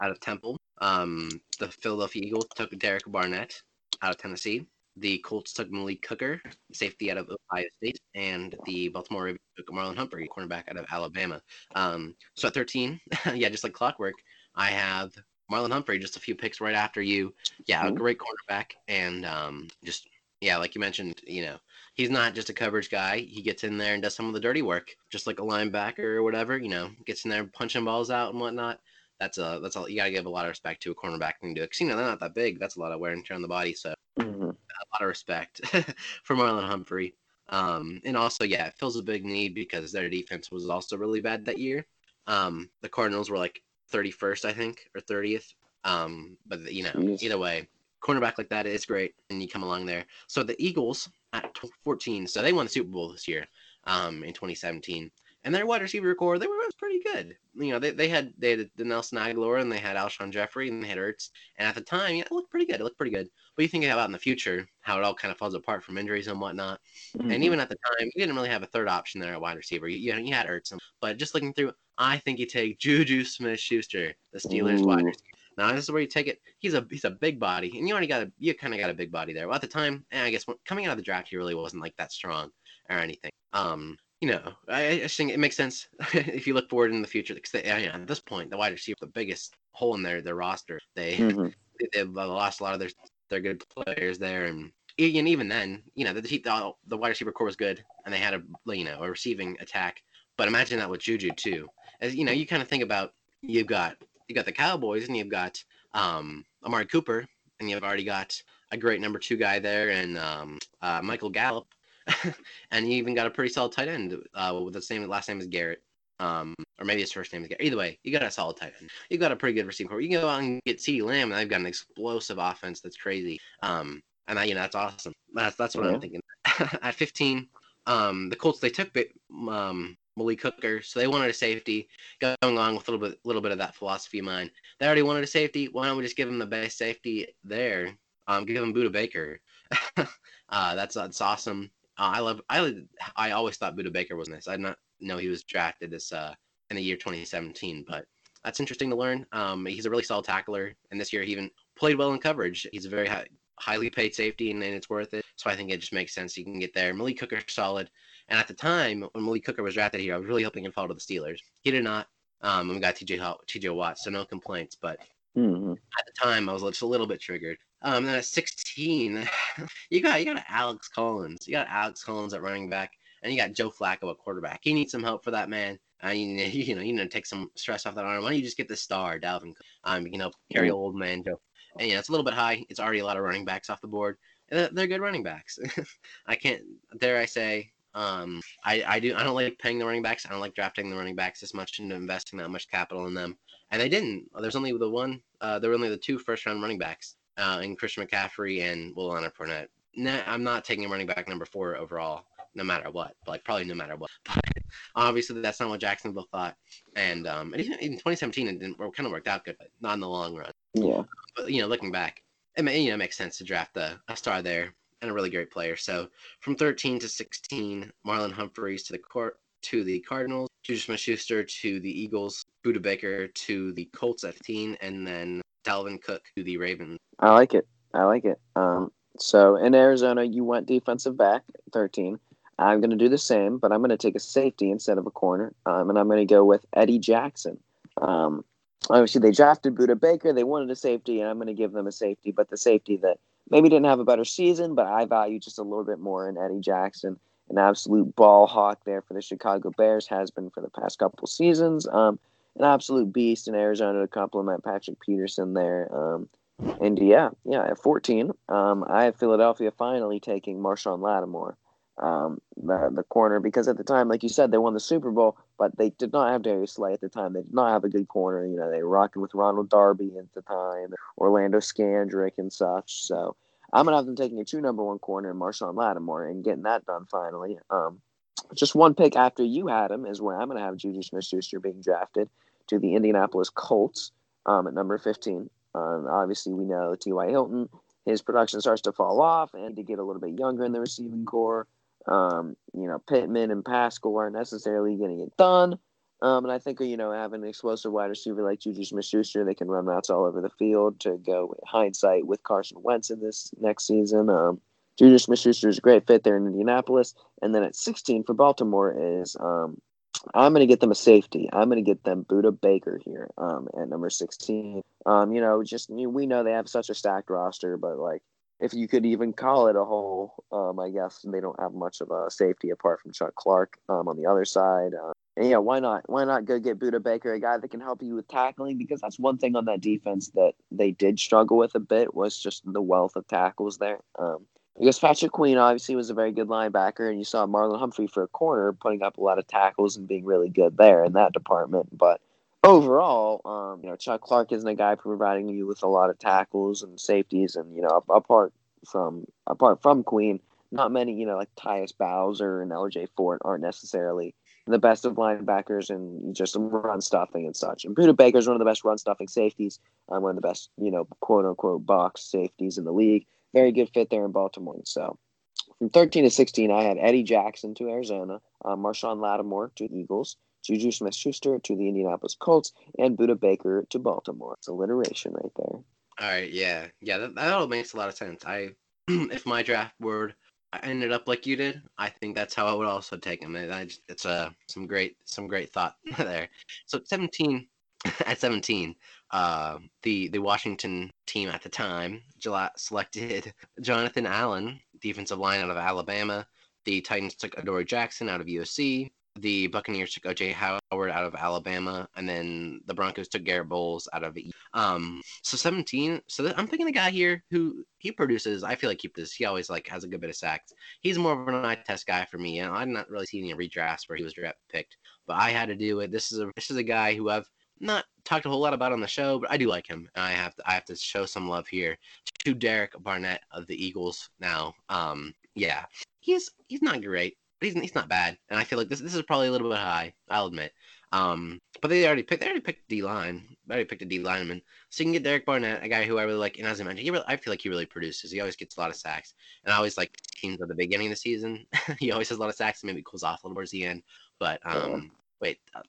out of Temple. Um, the Philadelphia Eagles took Derek Barnett out of Tennessee. The Colts took Malik Hooker, safety out of Ohio State, and the Baltimore Ravens took Marlon Humphrey, cornerback out of Alabama. Um, so at 13, yeah, just like clockwork, I have Marlon Humphrey just a few picks right after you. Yeah, a great cornerback, and um, just yeah, like you mentioned, you know, he's not just a coverage guy. He gets in there and does some of the dirty work, just like a linebacker or whatever. You know, gets in there punching balls out and whatnot that's a that's all you gotta give a lot of respect to a cornerback can do. It. Cause you know they're not that big. That's a lot of wear and tear on the body. So mm-hmm. a lot of respect for Marlon Humphrey. Um, and also yeah, it fills a big need because their defense was also really bad that year. Um, the Cardinals were like 31st, I think, or 30th. Um, but you know, either way, cornerback like that is great, and you come along there. So the Eagles at 14, so they won the Super Bowl this year, um, in 2017 and their wide receiver core they were pretty good. You know, they, they had they had the Nelson Agholor and they had Alshon Jeffery and they had Ertz, and at the time, yeah, it looked pretty good. It looked pretty good. But you think about in the future how it all kind of falls apart from injuries and whatnot. Mm-hmm. And even at the time, you didn't really have a third option there at wide receiver. You, you, you had Ertz, but just looking through, I think you take Juju Smith-Schuster, the Steelers Ooh. wide receiver. Now this is where you take it. He's a he's a big body, and you already got a you kind of got a big body there. Well, at the time, and I guess when, coming out of the draft, he really wasn't like that strong or anything. Um, you know, I, I think it makes sense if you look forward in the future. Because they, at this point, the wide receiver, the biggest hole in their their roster. They mm-hmm. they, have lost a lot of their their good players there, and and even then, you know, the the, the wide receiver core was good, and they had a you know a receiving attack. But imagine that with Juju too. As you know, you kind of think about you've got you got the Cowboys, and you've got um, Amari Cooper, and you've already got a great number two guy there, and um, uh, Michael Gallup and he even got a pretty solid tight end uh, with the same last name as Garrett. Um, or maybe his first name is Garrett. Either way, you got a solid tight end. You got a pretty good receiving core. You can go out and get CeeDee Lamb, and they've got an explosive offense that's crazy. Um, and that, you know that's awesome. That's that's what I'm thinking. At 15, um, the Colts they took um, Malik Hooker, so they wanted a safety. Going along with a little bit, little bit of that philosophy of mine. They already wanted a safety. Why don't we just give him the best safety there? Um, give him Budda Baker. uh, that's that's awesome. Uh, I love I I always thought Budda Baker was nice. I did not know he was drafted this uh in the year 2017, but that's interesting to learn. Um, he's a really solid tackler, and this year he even played well in coverage. He's a very high, highly paid safety, and, and, it's worth it. So I think it just makes sense he can get there. Malik Hooker solid, and at the time when Malik Hooker was drafted here, I was really hoping he'd fall to the Steelers. He did not. Um, and we got TJ TJ Watt, so no complaints. But mm-hmm. at the time, I was just a little bit triggered. Um, then at 16, you got you got Alex Collins. You got Alex Collins at running back. and you got Joe Flacco at quarterback. He needs some help for that man. I mean, you know, you know, take some stress off that arm. Why don't you just get the star, Dalvin? Um, you know, carry old man Joe. And yeah, it's a little bit high. It's already a lot of running backs off the board. And they're good running backs. I can't dare I say. Um, I, I do I don't like paying the running backs. I don't like drafting the running backs as much and investing that much capital in them. And they didn't. There's only the one. Uh, there were only the two first round running backs uh, in Christian McCaffrey and Will Leonard Fournette. Nah, I'm not taking running back number four overall, no matter what. Like probably no matter what. But obviously, that's not what Jacksonville thought. And um, and even in 2017, it didn't kind of worked out good, but not in the long run. Yeah. But you know, looking back, it may, you know makes sense to draft a, a star there and a really great player. So from 13 to 16, Marlon Humphreys to the court to the Cardinals, Juju Smith-Schuster to the Eagles, Budda Baker to the Colts at 15, and then Dalvin Cook to the Ravens. I like it. I like it. Um, so in Arizona, you went defensive back, 13. I'm going to do the same, but I'm going to take a safety instead of a corner, um, and I'm going to go with Eddie Jackson. Um, obviously, they drafted Budda Baker. They wanted a safety, and I'm going to give them a safety, but the safety that maybe didn't have a better season, but I value just a little bit more in Eddie Jackson. An absolute ball hawk there for the Chicago Bears has been for the past couple seasons. Um, an absolute beast in Arizona to complement Patrick Peterson there. Um, and yeah, yeah, at 14, um, I have Philadelphia finally taking Marshon Lattimore, um, the, the corner, because at the time, like you said, they won the Super Bowl, but they did not have Darius Slay at the time. They did not have a good corner. You know, they were rocking with Ronald Darby at the time, Orlando Scandrick and such. So I'm going to have them taking a true number one corner, Marshon Lattimore, and getting that done finally. Um, just one pick after you had him is where I'm going to have Juju Smith Schuster being drafted to the Indianapolis Colts um, at number 15. Um, obviously, we know T.Y. Hilton, his production starts to fall off and to get a little bit younger in the receiving core. Um, you know, Pittman and Pascal aren't necessarily getting it done. Um, and I think, you know, having an explosive wide receiver like Juju Smith Schuster, they can run routes all over the field to go hindsight with Carson Wentz in this next season. Um, Juju Smith Schuster is a great fit there in Indianapolis. And then at 16 for Baltimore is um, I'm going to get them a safety. I'm going to get them Budda Baker here um, at number 16. Um, you know, just you we know they have such a stacked roster, but like if you could even call it a hole, um, I guess they don't have much of a safety apart from Chuck Clark um, on the other side. Uh, and yeah, why not? Why not go get Budda Baker, a guy that can help you with tackling? Because that's one thing on that defense that they did struggle with a bit was just the wealth of tackles there. Um, because Patrick Queen obviously was a very good linebacker, and you saw Marlon Humphrey for a corner putting up a lot of tackles and being really good there in that department. But overall, um, you know, Chuck Clark isn't a guy providing you with a lot of tackles and safeties, and you know, apart from apart from Queen, not many, you know, like Tyus Bowser and LJ Fort aren't necessarily the best of linebackers and just run stuffing and such. And Baker is one of the best run stuffing safeties, um, one of the best, you know, quote unquote box safeties in the league very good fit there in Baltimore. So from 13 to 16, I had Eddie Jackson to Arizona, uh, Marshon Lattimore to Eagles, Juju Smith Schuster to the Indianapolis Colts, and Budda Baker to Baltimore. It's alliteration right there. All right, yeah, yeah, that, that all makes a lot of sense. I, if my draft board ended up like you did, I think that's how I would also take him. It's a uh, some great some great thought there. So 17 at 17, uh, the the Washington team at the time selected Jonathan Allen, defensive line out of Alabama. The Titans took Adoree Jackson out of USC. The Buccaneers took OJ Howard out of Alabama, and then the Broncos took Garett Bolles out of um. So 17. So th- I'm thinking a guy here who he produces. I feel like he does. He always like has a good bit of sacks. He's more of an eye test guy for me, and I'm not really seeing any redrafts where he was draft picked. But I had to do it. This is a this is a guy who I've not talked a whole lot about on the show, but I do like him. And I have to I have to show some love here to Derek Barnett of the Eagles now. Um yeah. He's he's not great, but he's he's not bad. And I feel like this this is probably a little bit high, I'll admit. Um but they already picked they already picked D line. They already picked a D lineman. So you can get Derek Barnett, a guy who I really like, and as I mentioned, he really, I feel like he really produces. He always gets a lot of sacks. And I always like teams at the beginning of the season. he always has a lot of sacks and maybe cools off a little towards the end. But um wait, uh,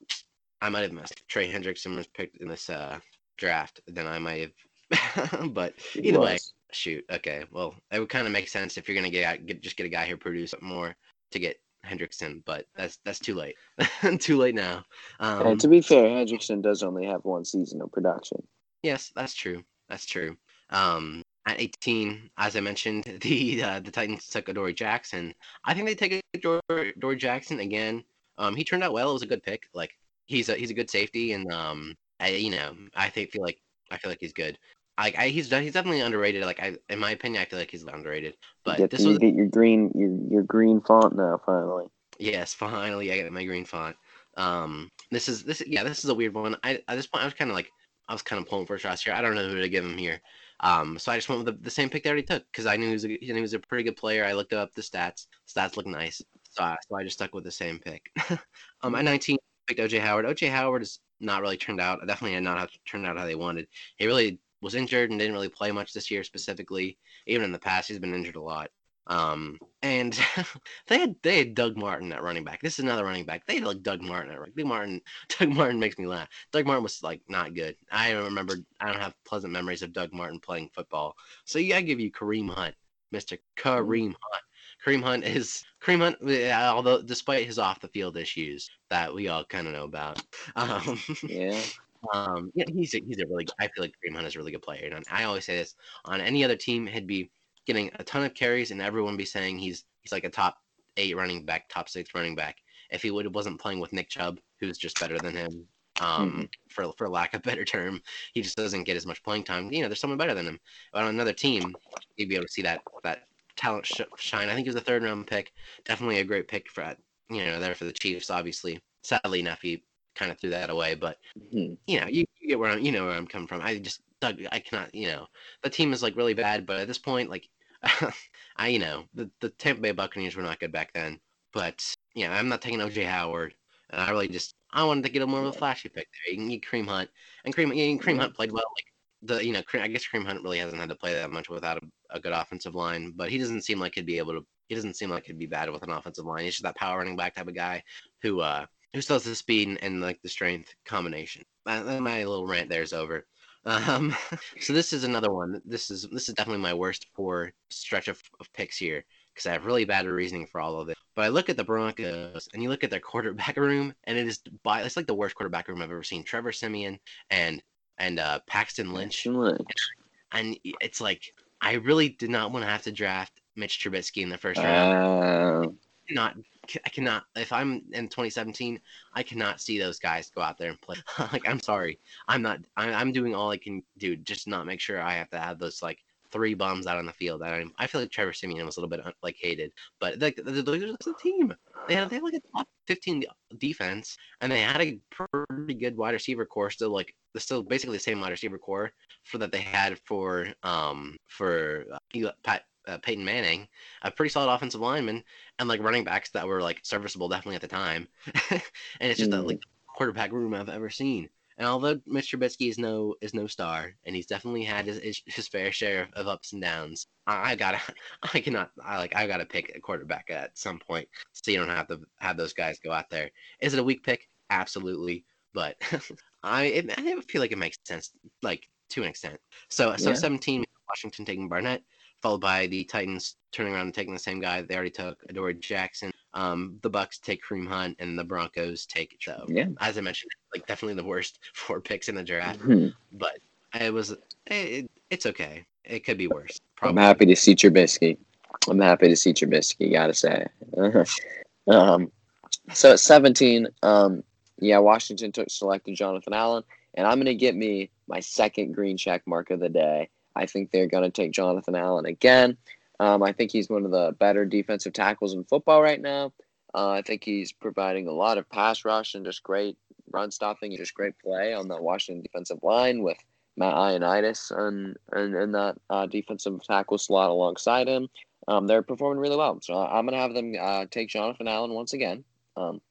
I might have missed. Trey Hendrickson was picked in this uh, draft. Then I might have, but either way, shoot. Okay, well, it would kind of make sense if you're gonna get, get just get a guy who produces more to get Hendrickson, but that's that's too late. too late now. Um, and to be fair, Hendrickson does only have one season of production. Yes, that's true. That's true. Um, at 18, as I mentioned, the uh, the Titans took Adoree Jackson. I think they take Adoree Jackson again. Um, he turned out well. It was a good pick. Like he's a he's a good safety, and um, I you know I think feel like I feel like he's good. Like I, he's he's definitely underrated. Like I, in my opinion, I feel like he's underrated. But you get, this you was get your green your your green font now finally. yes, finally I get my green font. Um, this is this yeah this is a weird one. I at this point I was kind of like I was kind of pulling for shots here. I don't know who to give him here. Um, so I just went with the, the same pick they already took because I knew he was, a, he was a pretty good player. I looked up the stats. Stats look nice. So I, so I just stuck with the same pick. um, at 19, picked OJ Howard. OJ Howard has not really turned out. Definitely had not turned out how they wanted. He really was injured and didn't really play much this year specifically. Even in the past, he's been injured a lot. Um, and they had they had Doug Martin at running back. This is another running back. They had like Doug Martin at running. Doug Martin. Doug Martin makes me laugh. Doug Martin was like not good. I remember. I don't have pleasant memories of Doug Martin playing football. So yeah, I give you Kareem Hunt, Mister Kareem Hunt. Kareem Hunt is Kareem Hunt. Although despite his off the field issues that we all kind of know about. Um, yeah. Um, yeah, he's a, he's a really. I feel like Kareem Hunt is a really good player. And I always say this on any other team, he'd be getting a ton of carries, and everyone be saying he's he's like a top eight running back, top six running back. If he would wasn't playing with Nick Chubb, who's just better than him, um, mm-hmm. for for lack of better term, he just doesn't get as much playing time. You know, there's someone better than him. But on another team, you'd be able to see that that talent sh- shine. I think he was a third round pick. Definitely a great pick for you know there for the Chiefs. Obviously, sadly enough, he kind of threw that away. But mm-hmm. you know, you, you, get where I'm. You know where I'm coming from. I just Doug, I cannot. You know, the team is like really bad, but at this point, like I, you know, the, the Tampa Bay Buccaneers were not good back then. But, yeah, I'm not taking OJ Howard. And I really just, I wanted to get a more of a flashy pick there. You can get Cream Hunt. And Cream, yeah, Kareem Hunt played well. Like, the, you know, I guess Kareem Hunt really hasn't had to play that much without a, a good offensive line. But he doesn't seem like he'd be able to, he doesn't seem like he'd be bad with an offensive line. He's just that power running back type of guy who, uh, who still has the speed and, and like the strength combination. My, my little rant there is over. Um, so this is another one. This is this is definitely my worst four stretch of, of picks here because I have really bad reasoning for all of it. But I look at the Broncos and you look at their quarterback room, and it is by it's like the worst quarterback room I've ever seen. Trevor Siemian and and uh, Paxton Lynch. Lynch. And it's like I really did not want to have to draft Mitch Trubisky in the first round. Uh... Not I cannot. If I'm in 2017, I cannot see those guys go out there and play. like, I'm sorry, I'm not. I'm, I'm doing all I can do just not make sure I have to have those like three bums out on the field. I, I feel like Trevor Siemian was a little bit like hated, but like the, the, the, the team, they had they had like a top 15 defense, and they had a pretty good wide receiver core. Still like still basically the same wide receiver core for that they had for um for uh, Pat uh, Peyton Manning, a pretty solid offensive lineman, and like running backs that were like serviceable definitely at the time. and it's just mm. a like quarterback room I've ever seen. And although Mr. Trubisky is no is no star, and he's definitely had his, his fair share of ups and downs, I, I, gotta I cannot I like I gotta pick a quarterback at some point, so you don't have to have those guys go out there. Is it a weak pick? Absolutely, but I it, I feel like it makes sense, like to an extent. So so yeah. 17 Washington taking Barnett followed by the Titans turning around and taking the same guy they already took, Adoree Jackson. Um, the Bucks take Kareem Hunt, and the Broncos take so. Yeah. As I mentioned, like definitely the worst four picks in the draft, mm-hmm. but it was it, it's okay. It could be worse. Probably. I'm happy to see Trubisky. I'm happy to see Trubisky. Gotta say. um, so at 17, um, yeah, Washington took selected Jonathan Allen, and I'm gonna get me my second green check mark of the day. I think they're going to take Jonathan Allen again. Um, I think he's one of the better defensive tackles in football right now. Uh, I think he's providing a lot of pass rush and just great run stopping and just great play on the Washington defensive line with Matt Ioannidis and and, and that uh, defensive tackle slot alongside him. Um, they're performing really well. So I'm to have them uh, take Jonathan Allen once again. Um,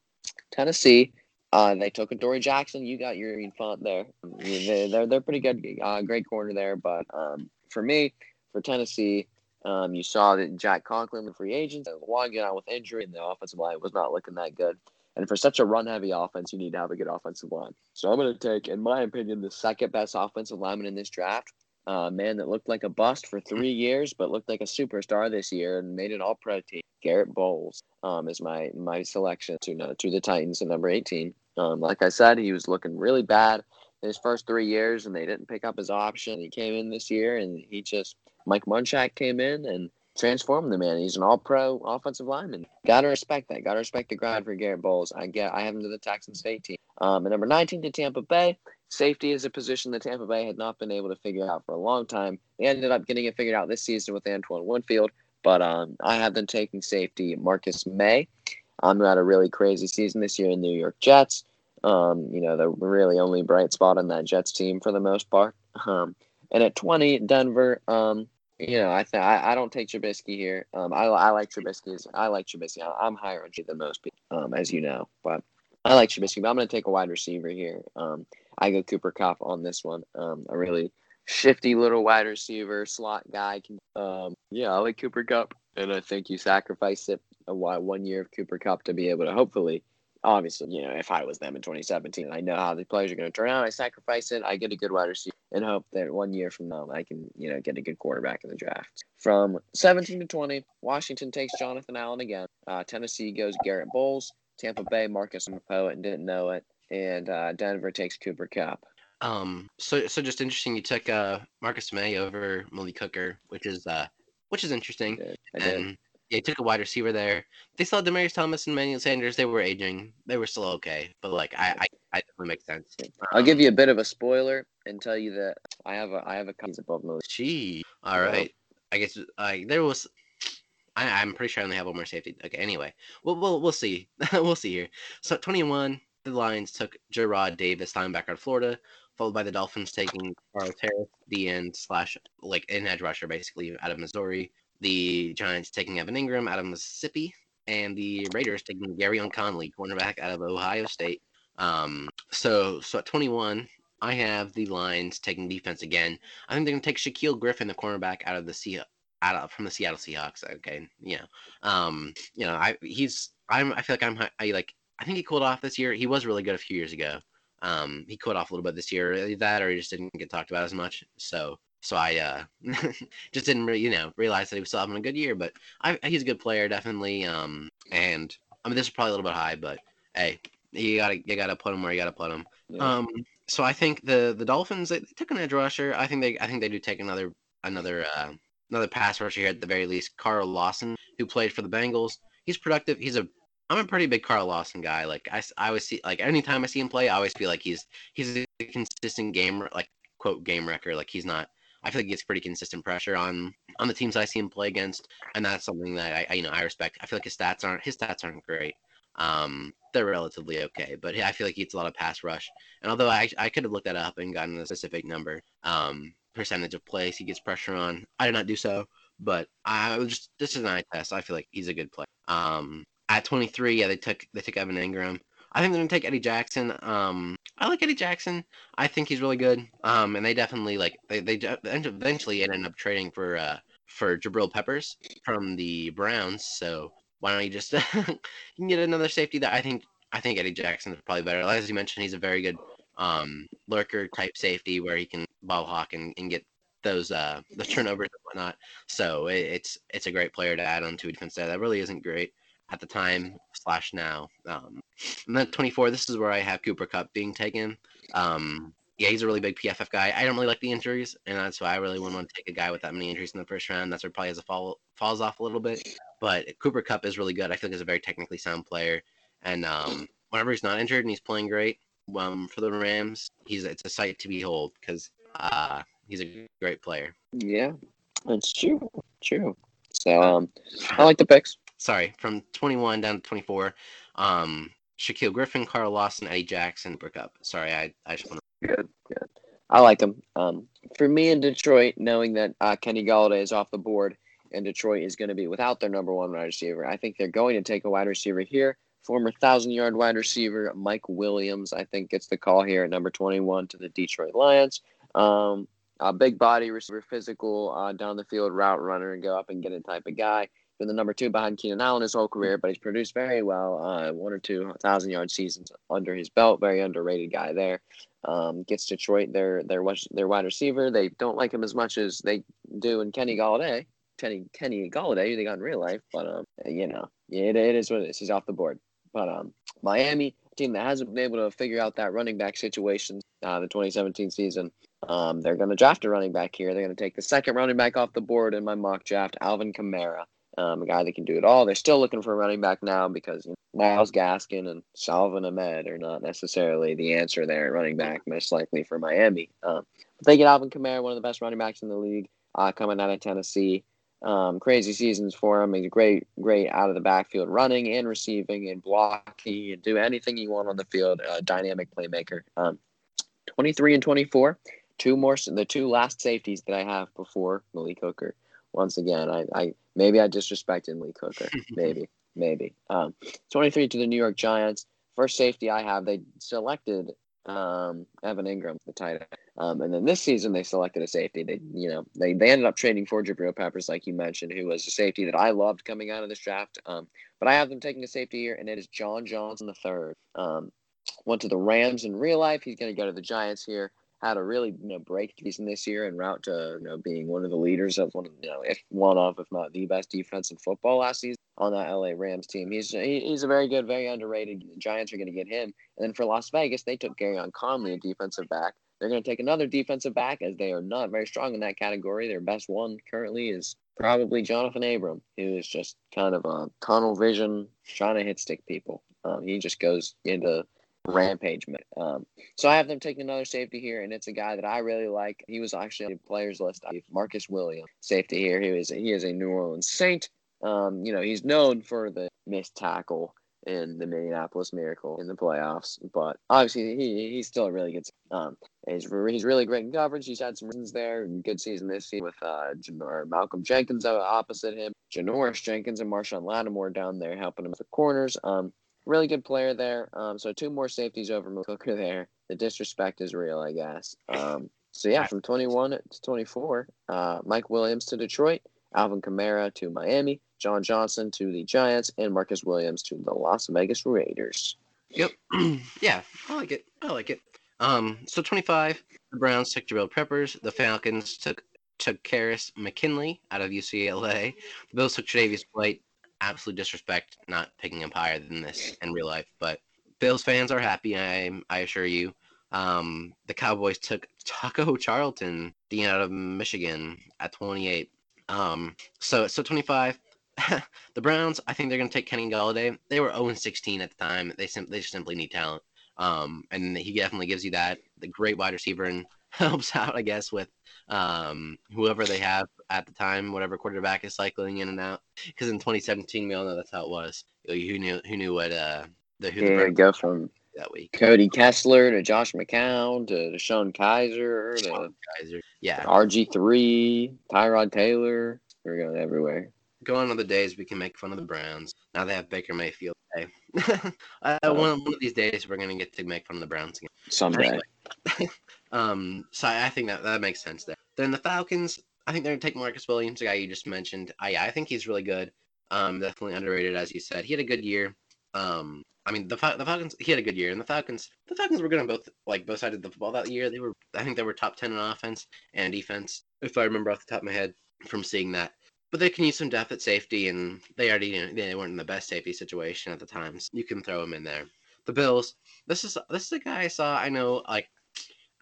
Tennessee, uh, they took Adoree Jackson. You got your font there. They, they're they're pretty good, uh, great corner there. But um, for me, for Tennessee, um, you saw that Jack Conklin, the free agent, one got out with injury, and the offensive line was not looking that good. And for such a run-heavy offense, you need to have a good offensive line. So I'm going to take, in my opinion, the second best offensive lineman in this draft. A uh, man that looked like a bust for three years, but looked like a superstar this year and made an All-Pro team. Garett Bolles um, is my my selection to uh, to the Titans at number 18. Um, like I said, he was looking really bad his first three years, and they didn't pick up his option. He came in this year, and he just Mike Munchak came in and transformed the man. He's an all-pro offensive lineman. Got to respect that. Got to respect the grind for Garett Bolles. I get. I have him to the Texan State team. Um, and number 19 to Tampa Bay. Safety is a position that Tampa Bay had not been able to figure out for a long time. They ended up getting it figured out this season with Antoine Winfield, but um, I have them taking safety Marcus Maye. I'm um, a really crazy season this year in New York Jets. Um, you know, the really only bright spot on that Jets team for the most part. Um, and at 20, Denver, um, you know, I think I, don't take Trubisky here. Um, I, I like Trubisky. I like Trubisky. I, am higher on than most people, um, as you know. But I like Trubisky. But I'm going to take a wide receiver here. Um, I go Cooper Kupp on this one. Um, a really shifty little wide receiver, slot guy. Um, yeah, I like Cooper Kupp, and I think you sacrifice it a one year of Cooper Kupp to be able to hopefully obviously, you know, if I was them in 2017, I know how the players are going to turn out. I sacrifice it. I get a good wide receiver and hope that one year from now I can, you know, get a good quarterback in the draft. From 17 to 20, Washington takes Jonathan Allen again. Uh, Tennessee goes Garett Bolles. Tampa Bay, Marcus Poet and didn't know it. And uh, Denver takes Cooper Kupp. Um, so so just interesting. You took uh Marcus Maye over Malik Hooker, which is uh which is interesting. I did. I did. And they took a wide receiver there. They saw Demaryius Thomas and Manuel Sanders. They were aging. They were still okay, but like I, I, I definitely make sense. I'll give you a bit of a spoiler and tell you that I have a, I have a copy above Malik. Gee, all right. I guess like there was. I, I'm pretty sure I only have one more safety. Okay, anyway, we'll we'll, we'll see. we'll see here. So 21, the Lions took Jarrad Davis, linebacker of Florida, followed by the Dolphins taking Charles Harris, the end slash like an edge rusher basically out of Missouri the Giants taking Evan Engram out of Mississippi, and the Raiders taking Gareon Conley, cornerback out of Ohio State. Um, so so at 21, I have the Lions taking defense again. I think they're gonna take Shaquill Griffin, the cornerback, out of the Sea out of from the Seattle Seahawks. Okay, yeah. Um, you know, I he's I'm I feel like I'm I like I think he cooled off this year. He was really good a few years ago. Um, he cooled off a little bit this year. That or he just didn't get talked about as much. So so I uh, just didn't really, you know, realize that he was still having a good year. But I, he's a good player, definitely. Um, and I mean, this is probably a little bit high, but hey, you gotta you gotta put him where you gotta put him. Yeah. Um, so I think the the Dolphins they, they, took an edge rusher. I think they I think they do take another another uh, another pass rusher here at the very least. Carl Lawson, who played for the Bengals, he's productive. He's a I'm a pretty big Carl Lawson guy. Like I, I always see like anytime I see him play, I always feel like he's he's a consistent game like quote game wrecker. Like he's not I feel like he gets pretty consistent pressure on on the teams I see him play against, and that's something that I, I you know I respect. I feel like his stats aren't his stats aren't great. Um, they're relatively okay, but I feel like he gets a lot of pass rush. And although I I could have looked that up and gotten a specific number, um, percentage of plays he gets pressure on, I did not do so. But I was just this is an eye test. I feel like he's a good player. Um, at 23, yeah, they took they took Evan Engram. I think they're gonna take Eddie Jackson. Um, I like Eddie Jackson. I think he's really good. Um, and they definitely like they they eventually ended up trading for uh for Jabril Peppers from the Browns. So why don't you just you can get another safety that I think I think Eddie Jackson is probably better. As you mentioned, he's a very good um lurker type safety where he can ball hawk and, and get those uh the turnovers and whatnot. So it, it's it's a great player to add on to a defense that really isn't great at the time slash now. Um, and then 24, this is where I have Cooper Kupp being taken. Um, yeah, he's a really big PFF guy. I don't really like the injuries, and that's why I really wouldn't want to take a guy with that many injuries in the first round. That's where probably has a fall falls off a little bit. But Cooper Kupp is really good. I feel like he's a very technically sound player, and um, whenever he's not injured and he's playing great, um, for the Rams, he's it's a sight to behold because uh, he's a great player. Yeah, that's true. True. So um, I like the picks sorry, from 21 down to 24. Um, Shaquill Griffin, Carl Lawson, Eddie Jackson, Brick up. Sorry, I, I just want to. Good, good. I like him. Um, for me in Detroit, knowing that uh, Kenny Golladay is off the board and Detroit is going to be without their number one wide receiver, I think they're going to take a wide receiver here. Former thousand yard wide receiver Mike Williams, I think, gets the call here at number 21 to the Detroit Lions. Um, a big body receiver, physical, uh, down the field route runner, and go up and get a type of guy been the number two behind Keenan Allen his whole career, but he's produced very well. Uh, one or two thousand yard seasons under his belt. Very underrated guy there. Um, gets Detroit their their their wide receiver. They don't like him as much as they do in Kenny Golladay. Kenny Kenny Golladay, they got in real life, but um, you know, it, it is what it is. He's off the board. But um, Miami team that hasn't been able to figure out that running back situation uh, the 2017 season. Um, they're going to draft a running back here. They're going to take the second running back off the board in my mock draft, Alvin Kamara, um, a guy that can do it all. They're still looking for a running back now because you know, Myles Gaskin and Salvon Ahmed are not necessarily the answer there running back, most likely for Miami. Um, but they get Alvin Kamara, one of the best running backs in the league, uh, coming out of Tennessee. Um, crazy seasons for him. He's great, great out of the backfield, running and receiving and blocking and do anything you want on the field. Uh, dynamic playmaker. Um, 23 and 24. Two more, the two last safeties that I have before Malik Hooker. Once again, I, I maybe I disrespected Malik Hooker. maybe, maybe. Um, 23 to the New York Giants. First safety I have, they selected um, Evan Engram, the tight end. Um, and then this season they selected a safety. They, you know, they, they ended up trading for Jabril Peppers, like you mentioned, who was a safety that I loved coming out of this draft. Um, but I have them taking a safety here, and it is John Johnson the third. Um, went to the Rams in real life. He's going to go to the Giants here. Had a really you know break season this year and route to you know being one of the leaders of one of you know if one of if not the best defense in football last season on that LA Rams team. He's he's a very good, very underrated. The Giants are going to get him, and then for Las Vegas they took Gareon Conley, a defensive back. They're going to take another defensive back as they are not very strong in that category. Their best one currently is probably Johnathan Abram, who is just kind of a tunnel vision, trying to hit stick people. Um, he just goes into rampage. Um, so I have them taking another safety here, and it's a guy that I really like. He was actually on the players list. Marcus Williams, safety here. He is he is a New Orleans Saint. Um, you know, he's known for the missed tackle in the Minneapolis Miracle in the playoffs. But obviously, he he's still a really good. Um, he's he's really great in coverage. He's had some reasons there. Good season this season with uh Malcolm Jenkins opposite him, Janoris Jenkins and Marshon Lattimore down there helping him with the corners. Um, really good player there. Um, so two more safeties over Hooker there. The disrespect is real, I guess. Um, so yeah, from 21 to 24, uh, Mike Williams to Detroit, Alvin Kamara to Miami, John Johnson to the Giants, and Marcus Williams to the Las Vegas Raiders. Yep. yeah, I like it. I like it. Um, so 25, the Browns took Jabril Peppers. The Falcons took took Karis McKinley out of UCLA. The Bills took Tre'Davious White. Absolute disrespect not picking him higher than this in real life, but Bills fans are happy. I I assure you. Um, the Cowboys took Taco Charlton, the out of Michigan, at 28. Um, so so 25. the Browns, I think they're going to take Kenny Golladay. They were 0 16 at the time. They sim- they simply need talent. Um, and he definitely gives you that. The great wide receiver and helps out, I guess, with um, whoever they have at the time, whatever quarterback is cycling in and out. Because in 2017, we all know that's how it was. Who knew? Who knew what? Uh, the who yeah, the go from that week. Cody Kessler to Josh McCown to Sean Kizer to Kizer. Yeah. RG three, Tyrod Taylor. We're going everywhere. Go on other days we can make fun of the Browns. Now they have Baker Mayfield. Hey, uh, one, one of these days we're gonna get to make fun of the Browns again. Someday. Anyway. um, so I think that that makes sense there. Then the Falcons, I think they're gonna take Marcus Williams, the guy you just mentioned. I I think he's really good. Um, definitely underrated, as you said. He had a good year. Um, I mean the the Falcons. He had a good year, and the Falcons. The Falcons were good on both like both sides of the football that year. They were, I think, they were top ten in offense and defense, if I remember off the top of my head from seeing that. But they can use some depth at safety, and they already you know, they weren't in the best safety situation at the time. So you can throw him in there. The Bills. This is this is a guy I saw. I know like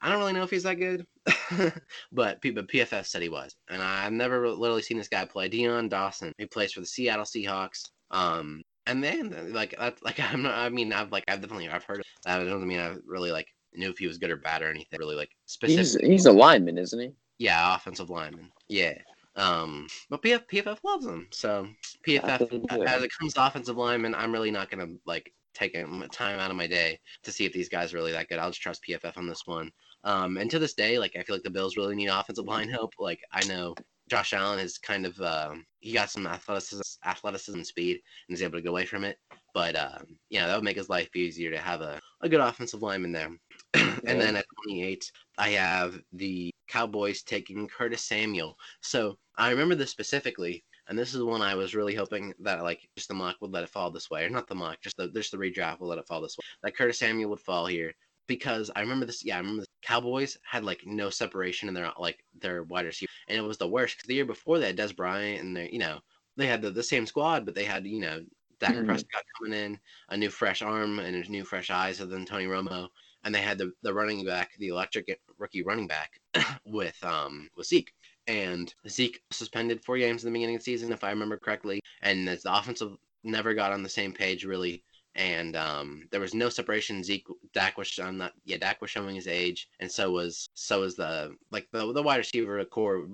I don't really know if he's that good, but but PFF said he was, and I've never literally seen this guy play. Dion Dawson, he plays for the Seattle Seahawks. Um, and then like that's like I'm not. I mean, I've like I've definitely I've heard. Of that. It doesn't mean I really like knew if he was good or bad or anything. Really like specific. He's he's a lineman, isn't he? Yeah, offensive lineman. Yeah. Um, but PF, PFF loves him. So PFF, as it comes to offensive lineman, I'm really not gonna like take time out of my day to see if these guys are really that good. I'll just trust PFF on this one. Um, and to this day, like I feel like the Bills really need offensive line help. Like I know Josh Allen is kind of uh, he got some athleticism, athleticism and speed, and is able to get away from it. But um, yeah, that would make his life easier to have a, a good offensive lineman there. and yeah. then at 28, I have the Cowboys taking Curtis Samuel. So I remember this specifically, and this is one I was really hoping that like just the mock would let it fall this way, or not the mock, just the just the redraft will let it fall this way. That Curtis Samuel would fall here because I remember this. Yeah, I remember the Cowboys had like no separation in their like their wide receiver, and it was the worst because the year before they had Dez Bryant, and they you know they had the, the same squad, but they had you know Dak mm-hmm. Prescott coming in, a new fresh arm and a new fresh eyes other than Tony Romo. and they had the, the running back, the electric rookie running back with um with Zeke. And Zeke suspended four games in the beginning of the season, if I remember correctly. And the offensive never got on the same page really and um, there was no separation. Zeke Dak was showing that yeah Dak was showing his age, and so was so was the like the the wide receiver core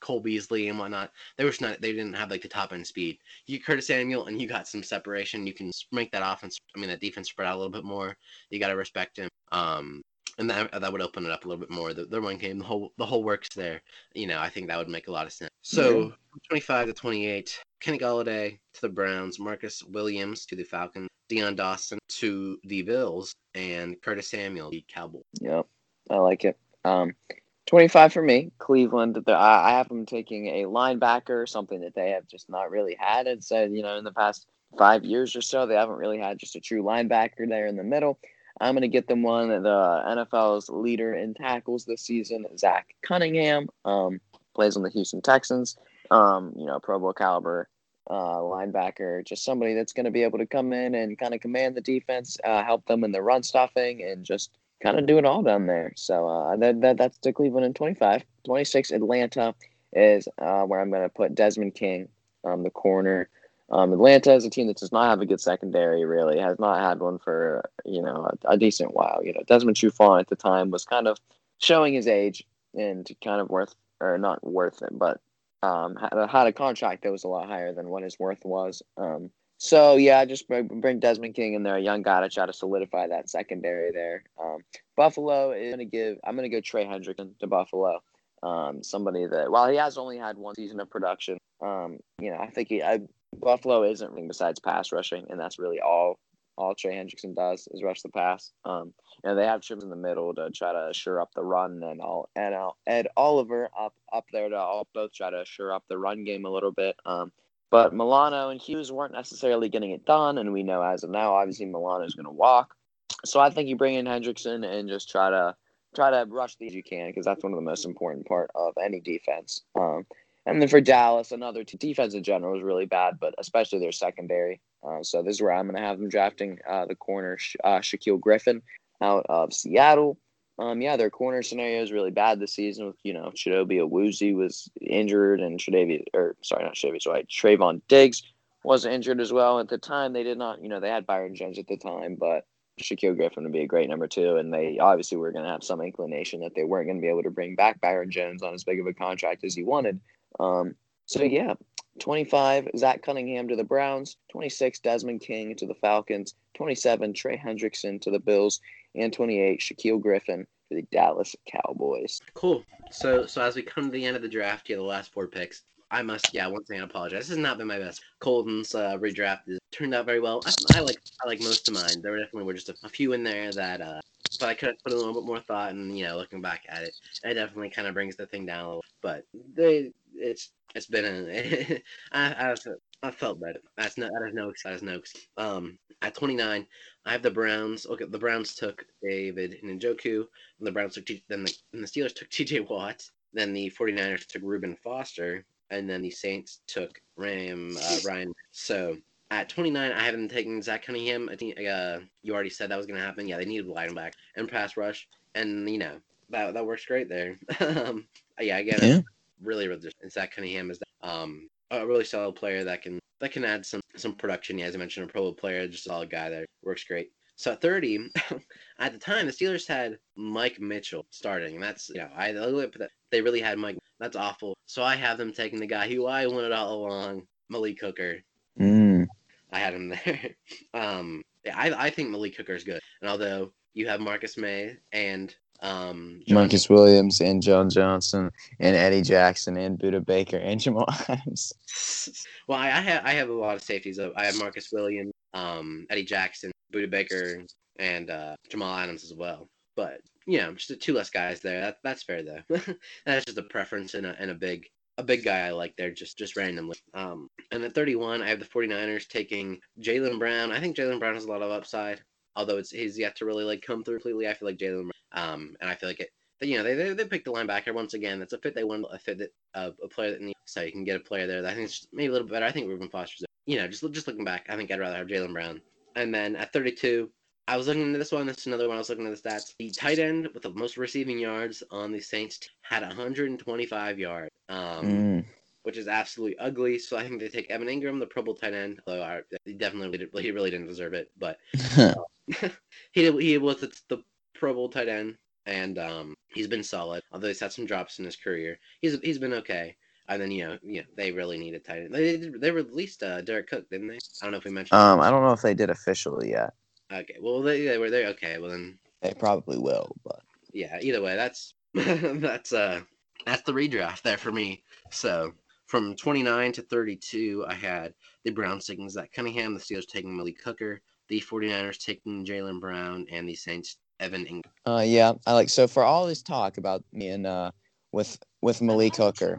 Cole Beasley and whatnot. They were not they didn't have like the top end speed. You Curtis Samuel and you got some separation. You can make that offense. I mean that defense spread out a little bit more. You got to respect him. Um, and that that would open it up a little bit more. The, the run game, the whole the whole works there. You know, I think that would make a lot of sense. So, 25 to 28, Kenny Golladay to the Browns, Marcus Williams to the Falcons, Dion Dawkins to the Bills, and Curtis Samuel the Cowboys. Yep, I like it. Um, 25 for me, Cleveland. I have them taking a linebacker, something that they have just not really had. And said, you know, in the past five years or so, they haven't really had just a true linebacker there in the middle. I'm going to get them one the NFL's leader in tackles this season, Zach Cunningham. Um, plays on the Houston Texans. Um, you know, Pro Bowl caliber uh, linebacker, just somebody that's going to be able to come in and kind of command the defense, uh, help them in the run stuffing, and just kind of do it all down there. So uh, that, that that's the Cleveland in 25. 26, Atlanta is uh, where I'm going to put Desmond King, um, the corner. Um, Atlanta is a team that does not have a good secondary. Really, has not had one for you know a, a decent while. You know, Desmond Trufant at the time was kind of showing his age and kind of worth or not worth it, but um, had, a, had a contract that was a lot higher than what his worth was. Um, so yeah, just bring Desmond King in there, a young guy to try to solidify that secondary there. Um, Buffalo is going to give. I'm going to go Trey Hendrickson to Buffalo. Um, somebody that while he has only had one season of production, um, you know, I think he, I, Buffalo isn't anything besides pass rushing, and that's really all all Trey Hendrickson does is rush the pass. Um, you know, they have trips in the middle to try to assure up the run, and all and I'll Ed Oliver up up there to all both try to assure up the run game a little bit. Um, but Milano and Hughes weren't necessarily getting it done, and we know as of now, obviously Milano is going to walk. So I think you bring in Hendrickson and just try to try to rush these you can because that's one of the most important part of any defense. Um, and then for Dallas, another t- defense in general is really bad, but especially their secondary. Uh, so this is where I'm going to have them drafting uh, the corner uh, Shaquill Griffin out of Seattle. Um, yeah, their corner scenario is really bad this season. With you know, Chidobe Awuzie was injured, and Tredavi, or sorry, not Tredavi, sorry, Trevon Diggs was injured as well. At the time, they did not, you know, they had Byron Jones at the time, but Shaquill Griffin would be a great number two, and they obviously were going to have some inclination that they weren't going to be able to bring back Byron Jones on as big of a contract as he wanted. Um, so yeah, 25, Zach Cunningham to the Browns. 26, Desmond King to the Falcons. 27, Trey Hendrickson to the Bills. And 28, Shaquill Griffin to the Dallas Cowboys. Cool. So, so as we come to the end of the draft, yeah, the last four picks. I must, yeah, once again apologize. This has not been my best. Coltin's uh, redraft has turned out very well. I, I, like, I like most of mine. There definitely were just a, a few in there that, uh, but I could have put a little bit more thought, and you know, looking back at it, it definitely kind of brings the thing down a little. But they, it's it's been a I, I, I felt better. That's no that is no that is no um at 29 I have the Browns okay the Browns took David Njoku and the Browns took T, then the, then the Steelers took TJ Watt then the 49ers took Reuben Foster and then the Saints took Ram uh, Ryan. So at 29 I haven't taken Zach Cunningham. I think uh you already said that was gonna happen. Yeah they needed a linebacker and pass rush and you know that that works great there. Um yeah again yeah really, really and Zach Cunningham is um, a really solid player that can that can add some some production. Yeah, as I mentioned, a Pro player, just a solid guy that Works great. So at 30, at the time, the Steelers had Mike Mitchell starting, and that's you know I they really had Mike. That's awful. So I have them taking the guy who I wanted all along, Malik Hooker. Mm. I had him there. um, I I think Malik Hooker is good, and although you have Marcus Maye and um, John Marcus Williams and John Johnson and Eddie Jackson and Budda Baker and Jamal Adams. well, I, I, have I have a lot of safeties. I have Marcus Williams, um, Eddie Jackson, Budda Baker, and uh, Jamal Adams as well. But you know, just two less guys there. That, that's fair though. that's just a preference and a, and a big a big guy I like there just just randomly. Um, and at 31, I have the 49ers taking Jaylen Brown. I think Jaylen Brown has a lot of upside although it's he's yet to really like come through completely. I feel like Jalen, um, and I feel like it. You know, they, they they picked the linebacker once again. That's a fit they want a fit that uh, a player that needs. So you can get a player there that I think is maybe a little bit better. I think Reuben Foster's. You know, just just looking back, I think I'd rather have Jalen Brown. And then at 32, I was looking into this one. This is another one. I was looking at the stats. The tight end with the most receiving yards on the Saints had 125 yards, um, Mm. which is absolutely ugly. So I think they take Evan Engram, the Pro Bowl tight end. Although I, he definitely did, he really didn't deserve it, but he he was the, the Pro Bowl tight end, and um, he's been solid. Although he's had some drops in his career, he's he's been okay. And then you know, you know, they really needed tight end. They they released uh, Jared Cook, didn't they? I don't know if we mentioned. um, I don't know if they did officially yet. Okay, well they, they were there. Okay, well then They probably will, but yeah. Either way, that's that's uh that's the redraft there for me. So from 29 to 32, I had the Browns taking Zach Cunningham, the Steelers taking Malik Hooker, the 49ers taking Jalen Brown, and the Saints Evan Engram. uh, yeah, I like so for all this talk about me and uh with with Malik Hooker,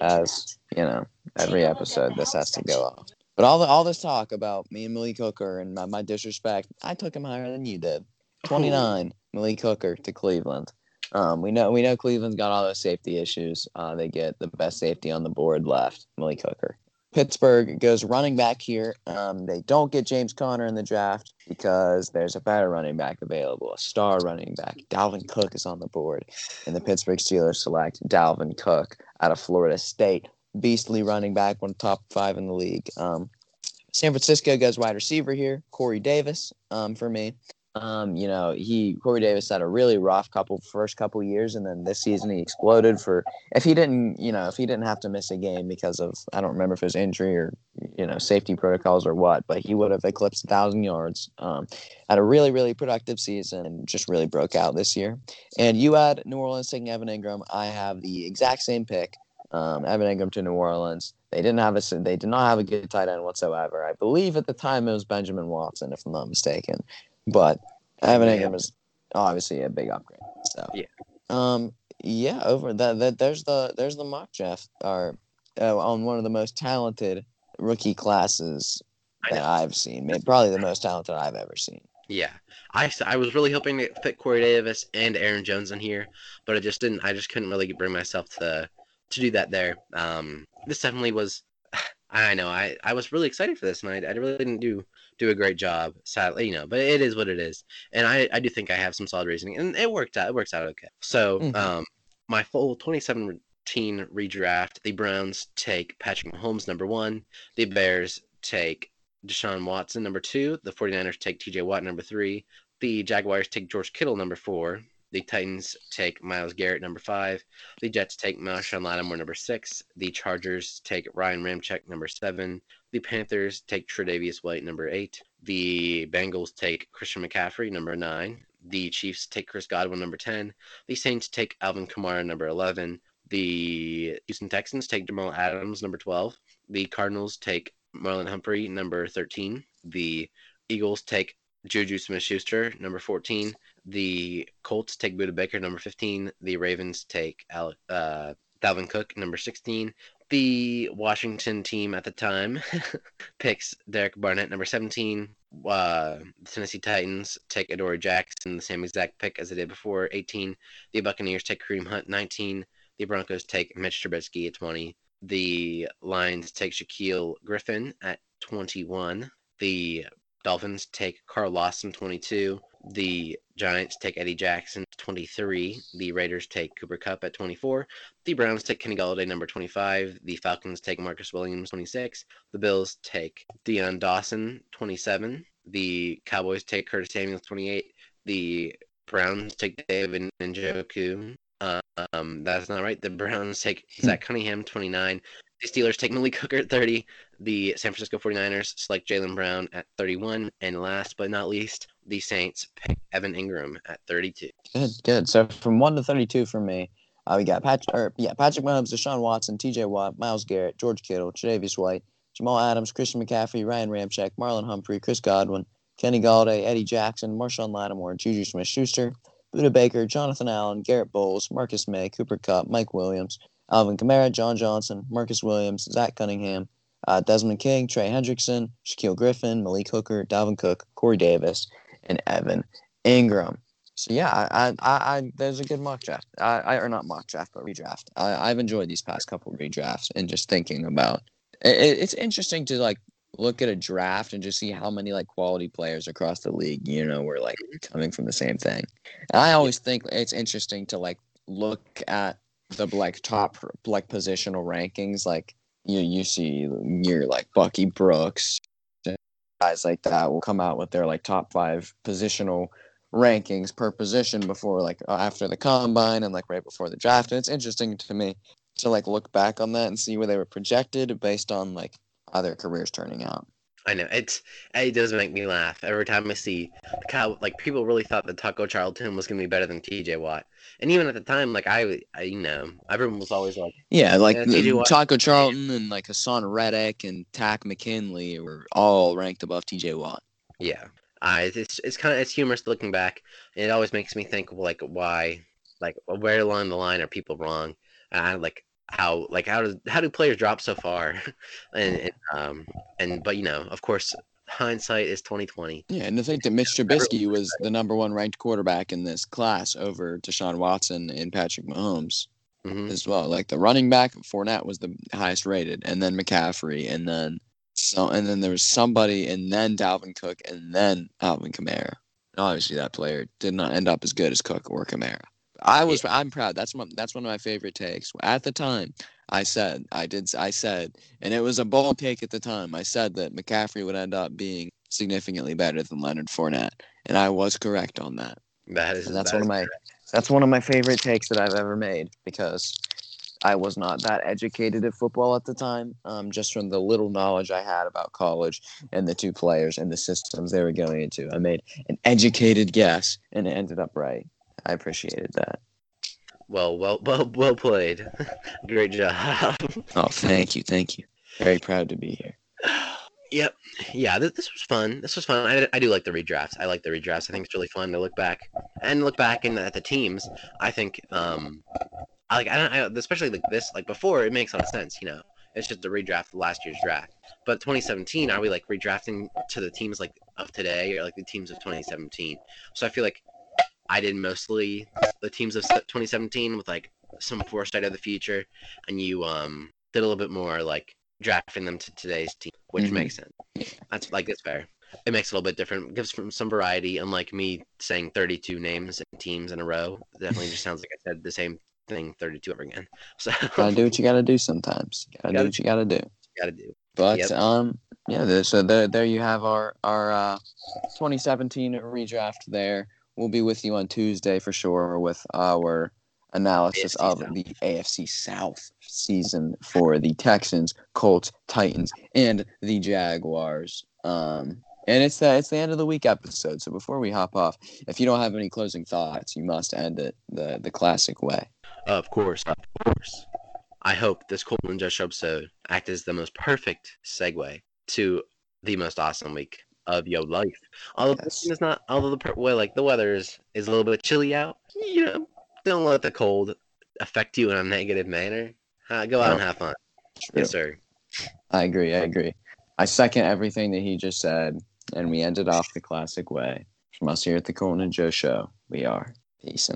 as you know, every episode this has to go off. But all the all this talk about me and Malik Hooker and my, my disrespect, I took him higher than you did. Twenty nine, Malik Hooker to Cleveland. Um, we know we know Cleveland's got all those safety issues. Uh, they get the best safety on the board left, Malik Hooker. Pittsburgh goes running back here. Um, they don't get James Conner in the draft because there's a better running back available, a star running back. Dalvin Cook is on the board, and the Pittsburgh Steelers select Dalvin Cook out of Florida State. Beastly running back, one top five in the league. Um, San Francisco goes wide receiver here, Corey Davis. Um, for me, um, you know, he Corey Davis had a really rough couple first couple years, and then this season he exploded. For if he didn't, you know, if he didn't have to miss a game because of I don't remember if it was injury or you know safety protocols or what, but he would have eclipsed a thousand yards. Um, had a really really productive season and just really broke out this year. And you had New Orleans taking Evan Engram. I have the exact same pick. Um, Evan Engram to New Orleans. They didn't have a they did not have a good tight end whatsoever. I believe at the time it was Benjamin Watson, if I'm not mistaken. But Evan. Engram is obviously a big upgrade. So Yeah. um, yeah. Over that, that there's the there's the mock draft or uh, on one of the most talented rookie classes that. I've seen. Maybe, probably the most talented I've ever seen. Yeah, I, I was really hoping to fit Corey Davis and Aaron Jones in here, but I just didn't. I just couldn't really bring myself to to do that there. Um, this definitely was. I know. I, I was really excited for this, and I, I really didn't do do a great job. Sadly, you know, but it is what it is, and I, I do think I have some solid reasoning, and it worked out. It works out okay. So, Mhm. um, my full 2017 redraft, the Browns take Patrick Mahomes number one, the Bears take Deshaun Watson number two, the 49ers take TJ Watt number three, the Jaguars take George Kittle number four, the Titans take Myles Garrett number five, the Jets take Marshon Lattimore number six, the Chargers take Ryan Ramczyk number seven, the Panthers take Tre'Davious White number eight, the Bengals take Christian McCaffrey number nine, the Chiefs take Chris Godwin number ten, the Saints take Alvin Kamara number eleven, the Houston Texans take Jamal Adams number twelve, the Cardinals take Marlon Humphrey number thirteen, the Eagles take Juju Smith-Schuster number fourteen, the Colts take Budda Baker number 15. The Ravens take Ale- uh, Dalvin Cook number 16. The Washington team at the time picks Derek Barnett number 17. Uh, the Tennessee Titans take Adoree Jackson, the same exact pick as they did before, 18. The Buccaneers take Kareem Hunt, 19. The Broncos take Mitch Trubisky at 20. The Lions take Shaquill Griffin at 21. The Dolphins take Carl Lawson, 22. The Giants take Eddie Jackson, 23. The Raiders take Cooper Kupp at 24. The Browns take Kenny Golladay, number 25. The Falcons take Marcus Williams, 26. The Bills take Dion Dawkins, 27. The Cowboys take Curtis Samuels, 28. The Browns take David Njoku. Um, that's not right. The Browns take Zach Cunningham, 29. The Steelers take Malik Hooker at 30. The San Francisco 49ers select Jalen Brown at 31. And last but not least, the Saints pick Evan Engram at 32. Good, good. So from one to thirty-two for me, uh, we got Patrick, or yeah, Patrick Mahomes, Deshaun Watson, T.J. Watt, Myles Garrett, George Kittle, Tre'Davious White, Jamal Adams, Christian McCaffrey, Ryan Ramczyk, Marlon Humphrey, Chris Godwin, Kenny Golladay, Eddie Jackson, Marshon Lattimore, Juju Smith-Schuster, Budda Baker, Jonathan Allen, Garett Bolles, Marcus Maye, Cooper Kupp, Mike Williams, Alvin Kamara, John Johnson, Marcus Williams, Zach Cunningham, uh, Desmond King, Trey Hendrickson, Shaquill Griffin, Malik Hooker, Dalvin Cook, Corey Davis, and Evan Engram. So yeah, I, I, I, there's a good mock draft. I, I or not mock draft, but redraft. I, I've enjoyed these past couple redrafts and just thinking about. It, it's interesting to like look at a draft and just see how many like quality players across the league, you know, were like coming from the same thing. And I always think it's interesting to like look at the like top like positional rankings. Like you you see you're like Bucky Brooks, guys like that will come out with their like top five positional rankings per position before like uh, after the combine and like right before the draft. And it's interesting to me to like look back on that and see where they were projected based on like how their careers turning out. I know it's it does make me laugh every time I see how like people really thought that Taco Charlton was gonna be better than T.J. Watt, and even at the time, like I, I you know, everyone was always like, Yeah, like the- um, Taco Charlton and like Haason Reddick and Takk McKinley were all ranked above TJ Watt. yeah. I it's it's kind of it's humorous looking back. And it always makes me think like why, like where along the line are people wrong, and I like how like how does how do players drop so far, and, and um and but you know of course hindsight is twenty twenty. Yeah, and to think that Mitch Trubisky was the number one ranked quarterback in this class over Deshaun Watson and Patrick Mahomes hmm as well. Like the running back, Fournette was the highest rated, and then McCaffrey, and then so, and then there was somebody, and then Dalvin Cook, and then Alvin Kamara. And obviously, that player did not end up as good as Cook or Kamara. I was, I'm proud. That's one. That's one of my favorite takes. At the time, I said, I did, I said, and it was a bold take at the time. I said that McCaffrey would end up being significantly better than Leonard Fournette, and I was correct on that. That is And that's that one of my correct. that's one of my favorite takes that I've ever made because I was not that educated at football at the time. Um, just from the little knowledge I had about college and the two players and the systems they were going into, I made an educated guess and it ended up right. I appreciated that. well well well well played. Great job. Oh, thank you, thank you. Very proud to be here. Yep. Yeah, this, this was fun. This was fun. I, I do like the redrafts. I like the redrafts. I think it's really fun to look back and look back in, at the teams. I think, um, I like, I don't, I, especially like this, like before, it makes a lot of sense. You know, it's just a redraft of last year's draft. But 2017, are we like redrafting to the teams like of today or like the teams of 2017? So I feel like I did mostly the teams of 2017 with like some foresight of the future, and you um did a little bit more like drafting them to today's team, which Mhm. makes sense. That's like that's fair. It makes it a little bit different. Gives from some variety. Unlike me saying 32 names and teams in a row, definitely just sounds like I said the same thing 32 over again. So Gotta do what you gotta do sometimes. Gotta do Gotta- what you gotta do. gotta do. But Yep. um, yeah. So there, there you have our our uh, 2017 redraft. There, we'll be with you on Tuesday for sure with our analysis AFC of South. the AFC South season for the Texans, Colts, Titans, and the Jaguars. Um, and it's the it's the end of the week episode. So before we hop off, if you don't have any closing thoughts, you must end it the the classic way. Of course, of course. I hope this Joe Show episode act as the most perfect segue to the most awesome week of your life. Although Yes. it's not, although the well, like the weather is is a little bit chilly out. You know, don't let the cold affect you in a negative manner. Uh, go out and have fun. True. Yes, sir. I agree. I agree. I second everything that he just said, and we ended off the classic way. From us here at the Colton and Joe Show, we are peace.